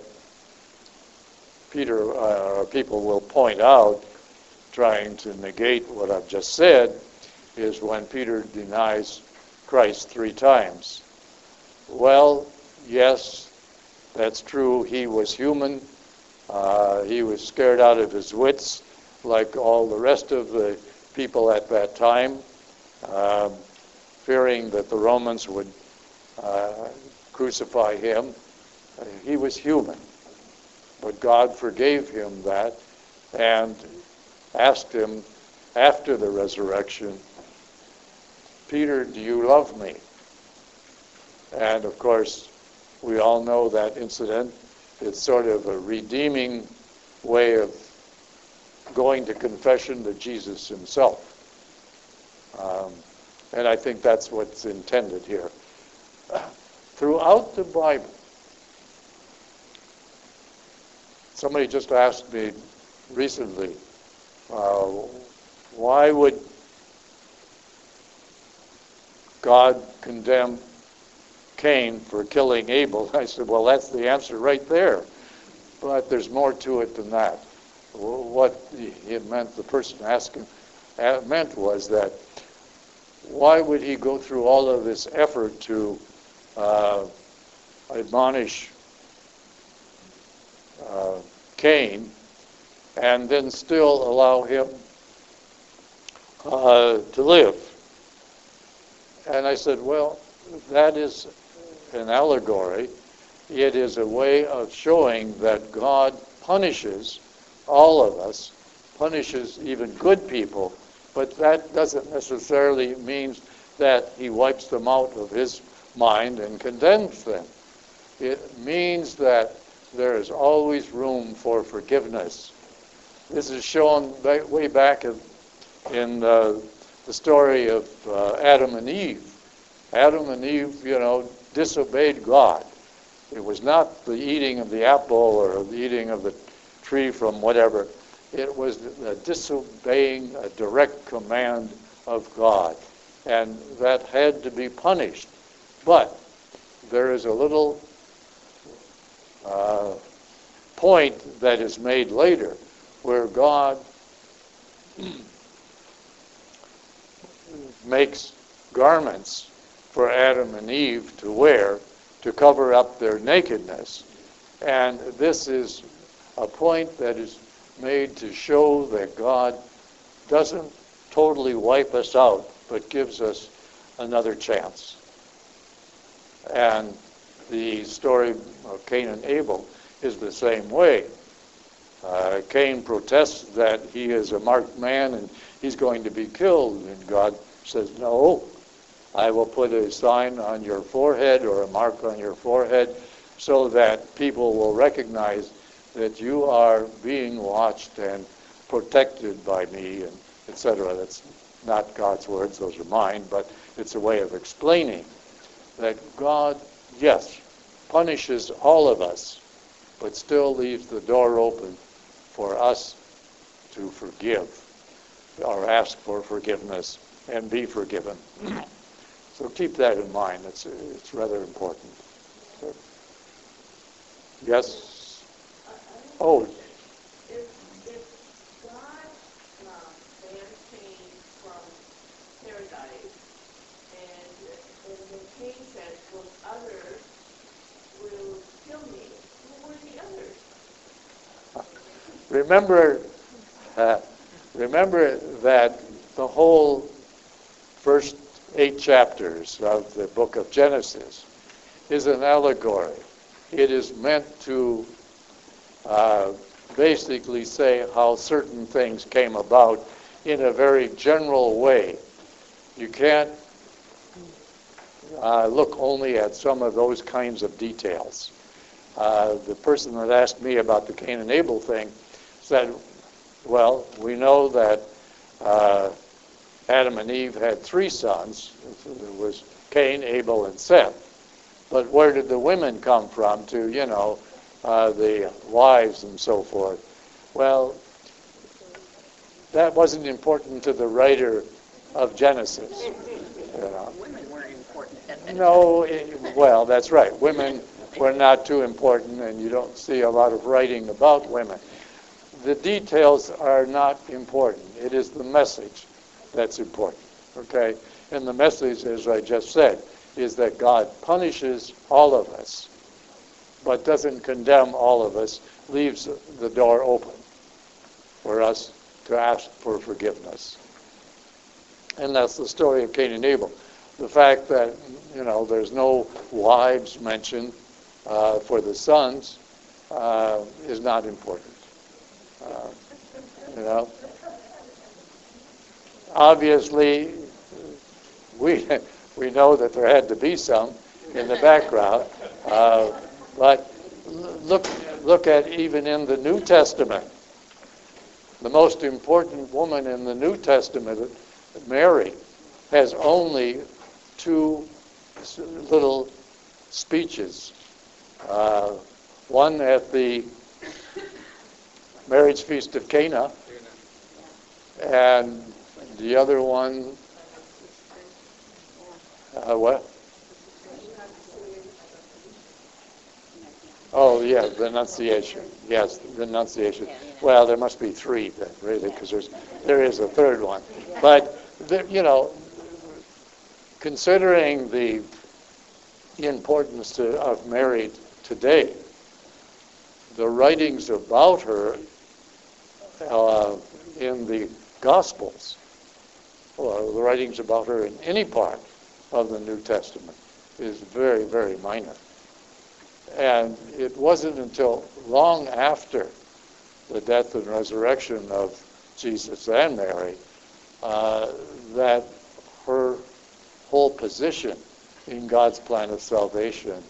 Peter uh, or people will point out, trying to negate what I've just said, is when Peter denies Christ three times. Well, yes, that's true. He was human. Uh, he was scared out of his wits, like all the rest of the people at that time, uh, fearing that the Romans would uh, crucify him. Uh, he was human. But God forgave him that and asked him after the resurrection, Peter, do you love me? And of course, we all know that incident. It's sort of a redeeming way of going to confession to Jesus himself. Um, and I think that's what's intended here. Throughout the Bible, somebody just asked me recently, uh, why would God condemn Cain for killing Abel? I said, well, that's the answer right there. But there's more to it than that. What it meant, the person asking meant was that why would he go through all of this effort to uh, admonish uh, Cain and then still allow him uh, to live? And I said, well, that is an allegory. It is a way of showing that God punishes all of us, punishes even good people, but that doesn't necessarily mean that he wipes them out of his mind and condemns them. It means that there is always room for forgiveness. This is shown way back in uh, the story of uh, Adam and Eve. Adam and Eve, you know, disobeyed God. It was not the eating of the apple or the eating of the tree from whatever. It was disobeying a direct command of God. And that had to be punished. But there is a little uh, point that is made later where God makes garments for Adam and Eve to wear to cover up their nakedness. And this is a point that is made to show that God doesn't totally wipe us out, but gives us another chance. And the story of Cain and Abel is the same way. Uh, Cain protests that he is a marked man and he's going to be killed, and God says, No, I will put a sign on your forehead or a mark on your forehead so that people will recognize that you are being watched and protected by me, and etc. That's not God's words, those are mine, but it's a way of explaining that God, yes, punishes all of us, but still leaves the door open for us to forgive or ask for forgiveness and be forgiven. so keep that in mind. It's, it's rather important. So, yes? Oh, If, if God banned from paradise, and Cain said, those others will kill me. Who were the others? Remember, uh, remember that the whole first eight chapters of the book of Genesis is an allegory. It is meant to uh, basically say how certain things came about in a very general way. You can't uh, look only at some of those kinds of details. Uh, the person that asked me about the Cain and Abel thing said, well, we know that uh, Adam and Eve had three sons. It was Cain, Abel, and Seth. But where did the women come from to, you know, uh, the wives and so forth? Well, that wasn't important to the writer of Genesis. You know. Women weren't important No, it- well, that's right. Women were not too important, and you don't see a lot of writing about women. The details are not important. It is the message that's important, okay? And the message, as I just said, is that God punishes all of us, but doesn't condemn all of us, leaves the door open for us to ask for forgiveness. And that's the story of Cain and Abel. The fact that, you know, there's no wives mentioned uh, for the sons uh, is not important. Uh, you know, obviously, we we know that there had to be some in the background, uh, but look look at even in the New Testament, the most important woman in the New Testament, Mary, has only two little speeches. Uh, one at the marriage feast of Cana, and the other one, uh, what? Oh, yeah, the Annunciation. Yes, the Annunciation. Well, there must be three then, really, because there's there is a third one. But the, you know, considering the importance to, of Mary today, the writings about her uh, in the Gospels, or the writings about her in any part of the New Testament, is very, very minor. And it wasn't until long after the death and resurrection of Jesus and Mary uh, that her whole position in God's plan of salvation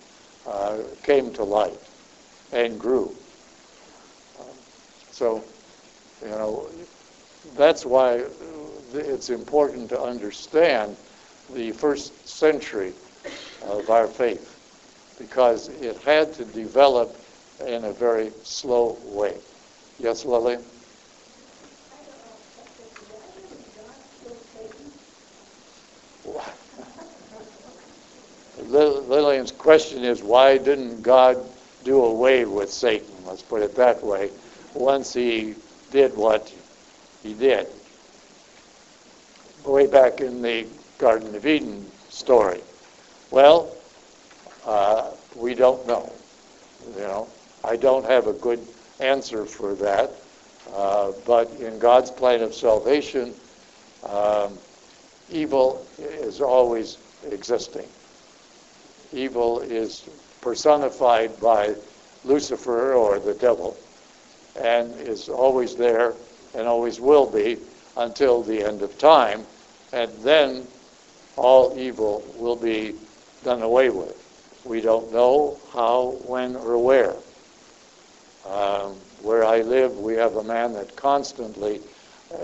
uh, came to light and grew. Um, so, you know, that's why it's important to understand the first century of our faith because it had to develop in a very slow way. Yes, Lillian? Lillian's question is why didn't God do away with Satan? Let's put it that way. Once he did what he did. Way back in the Garden of Eden story. Well, uh, we don't know. You know, I don't have a good answer for that. Uh, but in God's plan of salvation, um, evil is always existing. Evil is personified by Lucifer or the devil and is always there and always will be until the end of time. And then all evil will be done away with. We don't know how, when, or where. Um, where I live, we have a man that constantly,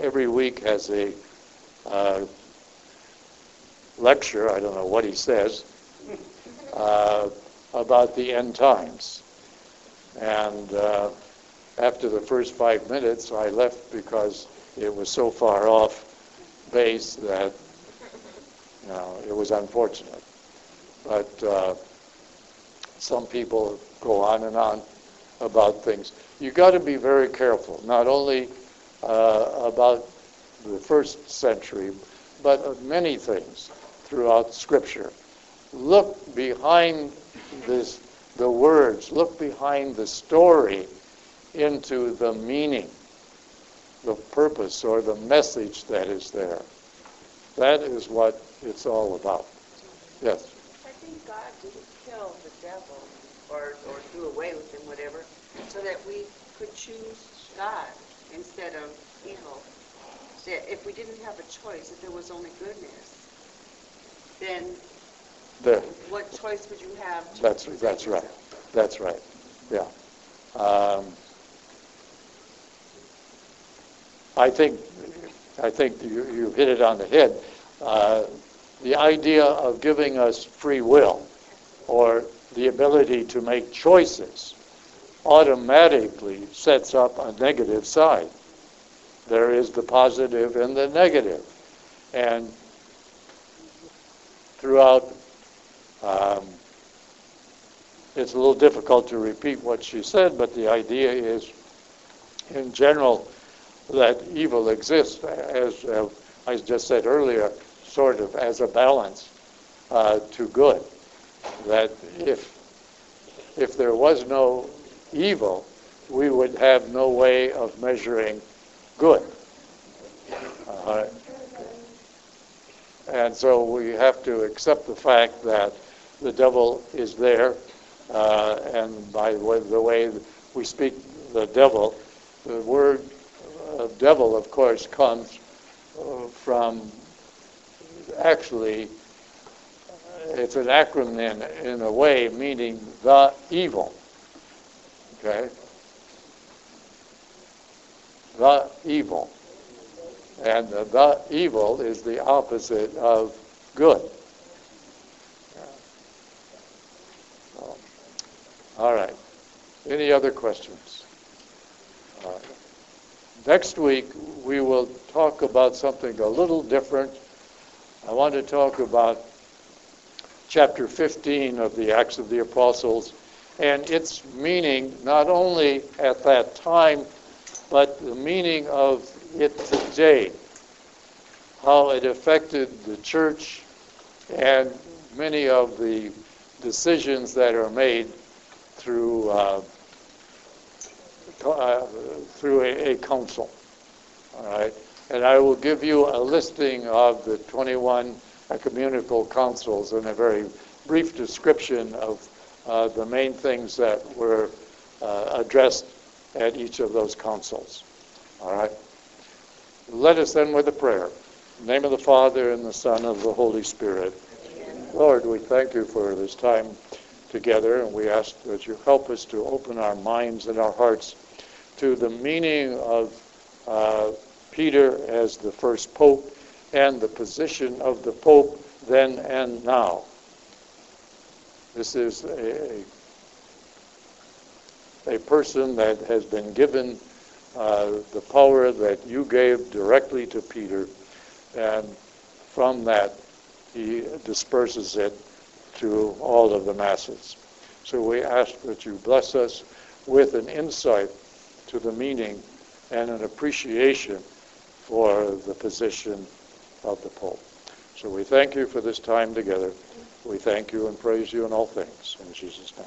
every week, has a uh, lecture. I don't know what he says uh, about the end times. And uh, after the first five minutes, I left because it was so far off base that you know, it was unfortunate. But uh, some people go on and on about things. You've got to be very careful, not only uh, about the first century, but of many things throughout Scripture. look behind this, the words, look behind the story into the meaning, the purpose, or the message that is there. That is what it's all about. Yes. I think God didn't kill the devil or, or do away with him, whatever, so that we could choose God instead of evil. That if we didn't have a choice, if there was only goodness, then The, what choice would you have? to that's, that's right. yourself? That's right. Yeah. Um, I think, I think you, you hit it on the head. Uh, the idea of giving us free will or the ability to make choices automatically sets up a negative side. There is the positive and the negative. And throughout, um, it's a little difficult to repeat what she said, but the idea is, in general, that evil exists, as uh, I just said earlier, sort of as a balance uh, to good. That if if there was no evil, we would have no way of measuring good. Uh, and so we have to accept the fact that the devil is there, uh, and by the way, we speak the devil, the word devil, of course, comes uh, from actually, uh, it's an acronym in, a way meaning the evil. Okay? The evil. And the, the evil is the opposite of good. All right. Any other questions? All right. Next week, we will talk about something a little different. I want to talk about chapter 15 of the Acts of the Apostles and its meaning, not only at that time, but the meaning of it today, how it affected the church and many of the decisions that are made through uh, uh, through a, a council. All right, and I will give you a listing of the 21 ecumenical councils and a very brief description of uh, the main things that were uh, addressed at each of those councils. All right. Let us then with a prayer. In the name of the Father and the Son and of the Holy Spirit. Lord, we thank you for this time together, and we ask that you help us to open our minds and our hearts to the meaning of uh, Peter as the first pope and the position of the pope then and now. This is a, a person that has been given uh, the power that you gave directly to Peter, and from that he disperses it to all of the masses. So we ask that you bless us with an insight to the meaning and an appreciation for the position of the Pope. So we thank you for this time together. We thank you and praise you in all things. In Jesus' name.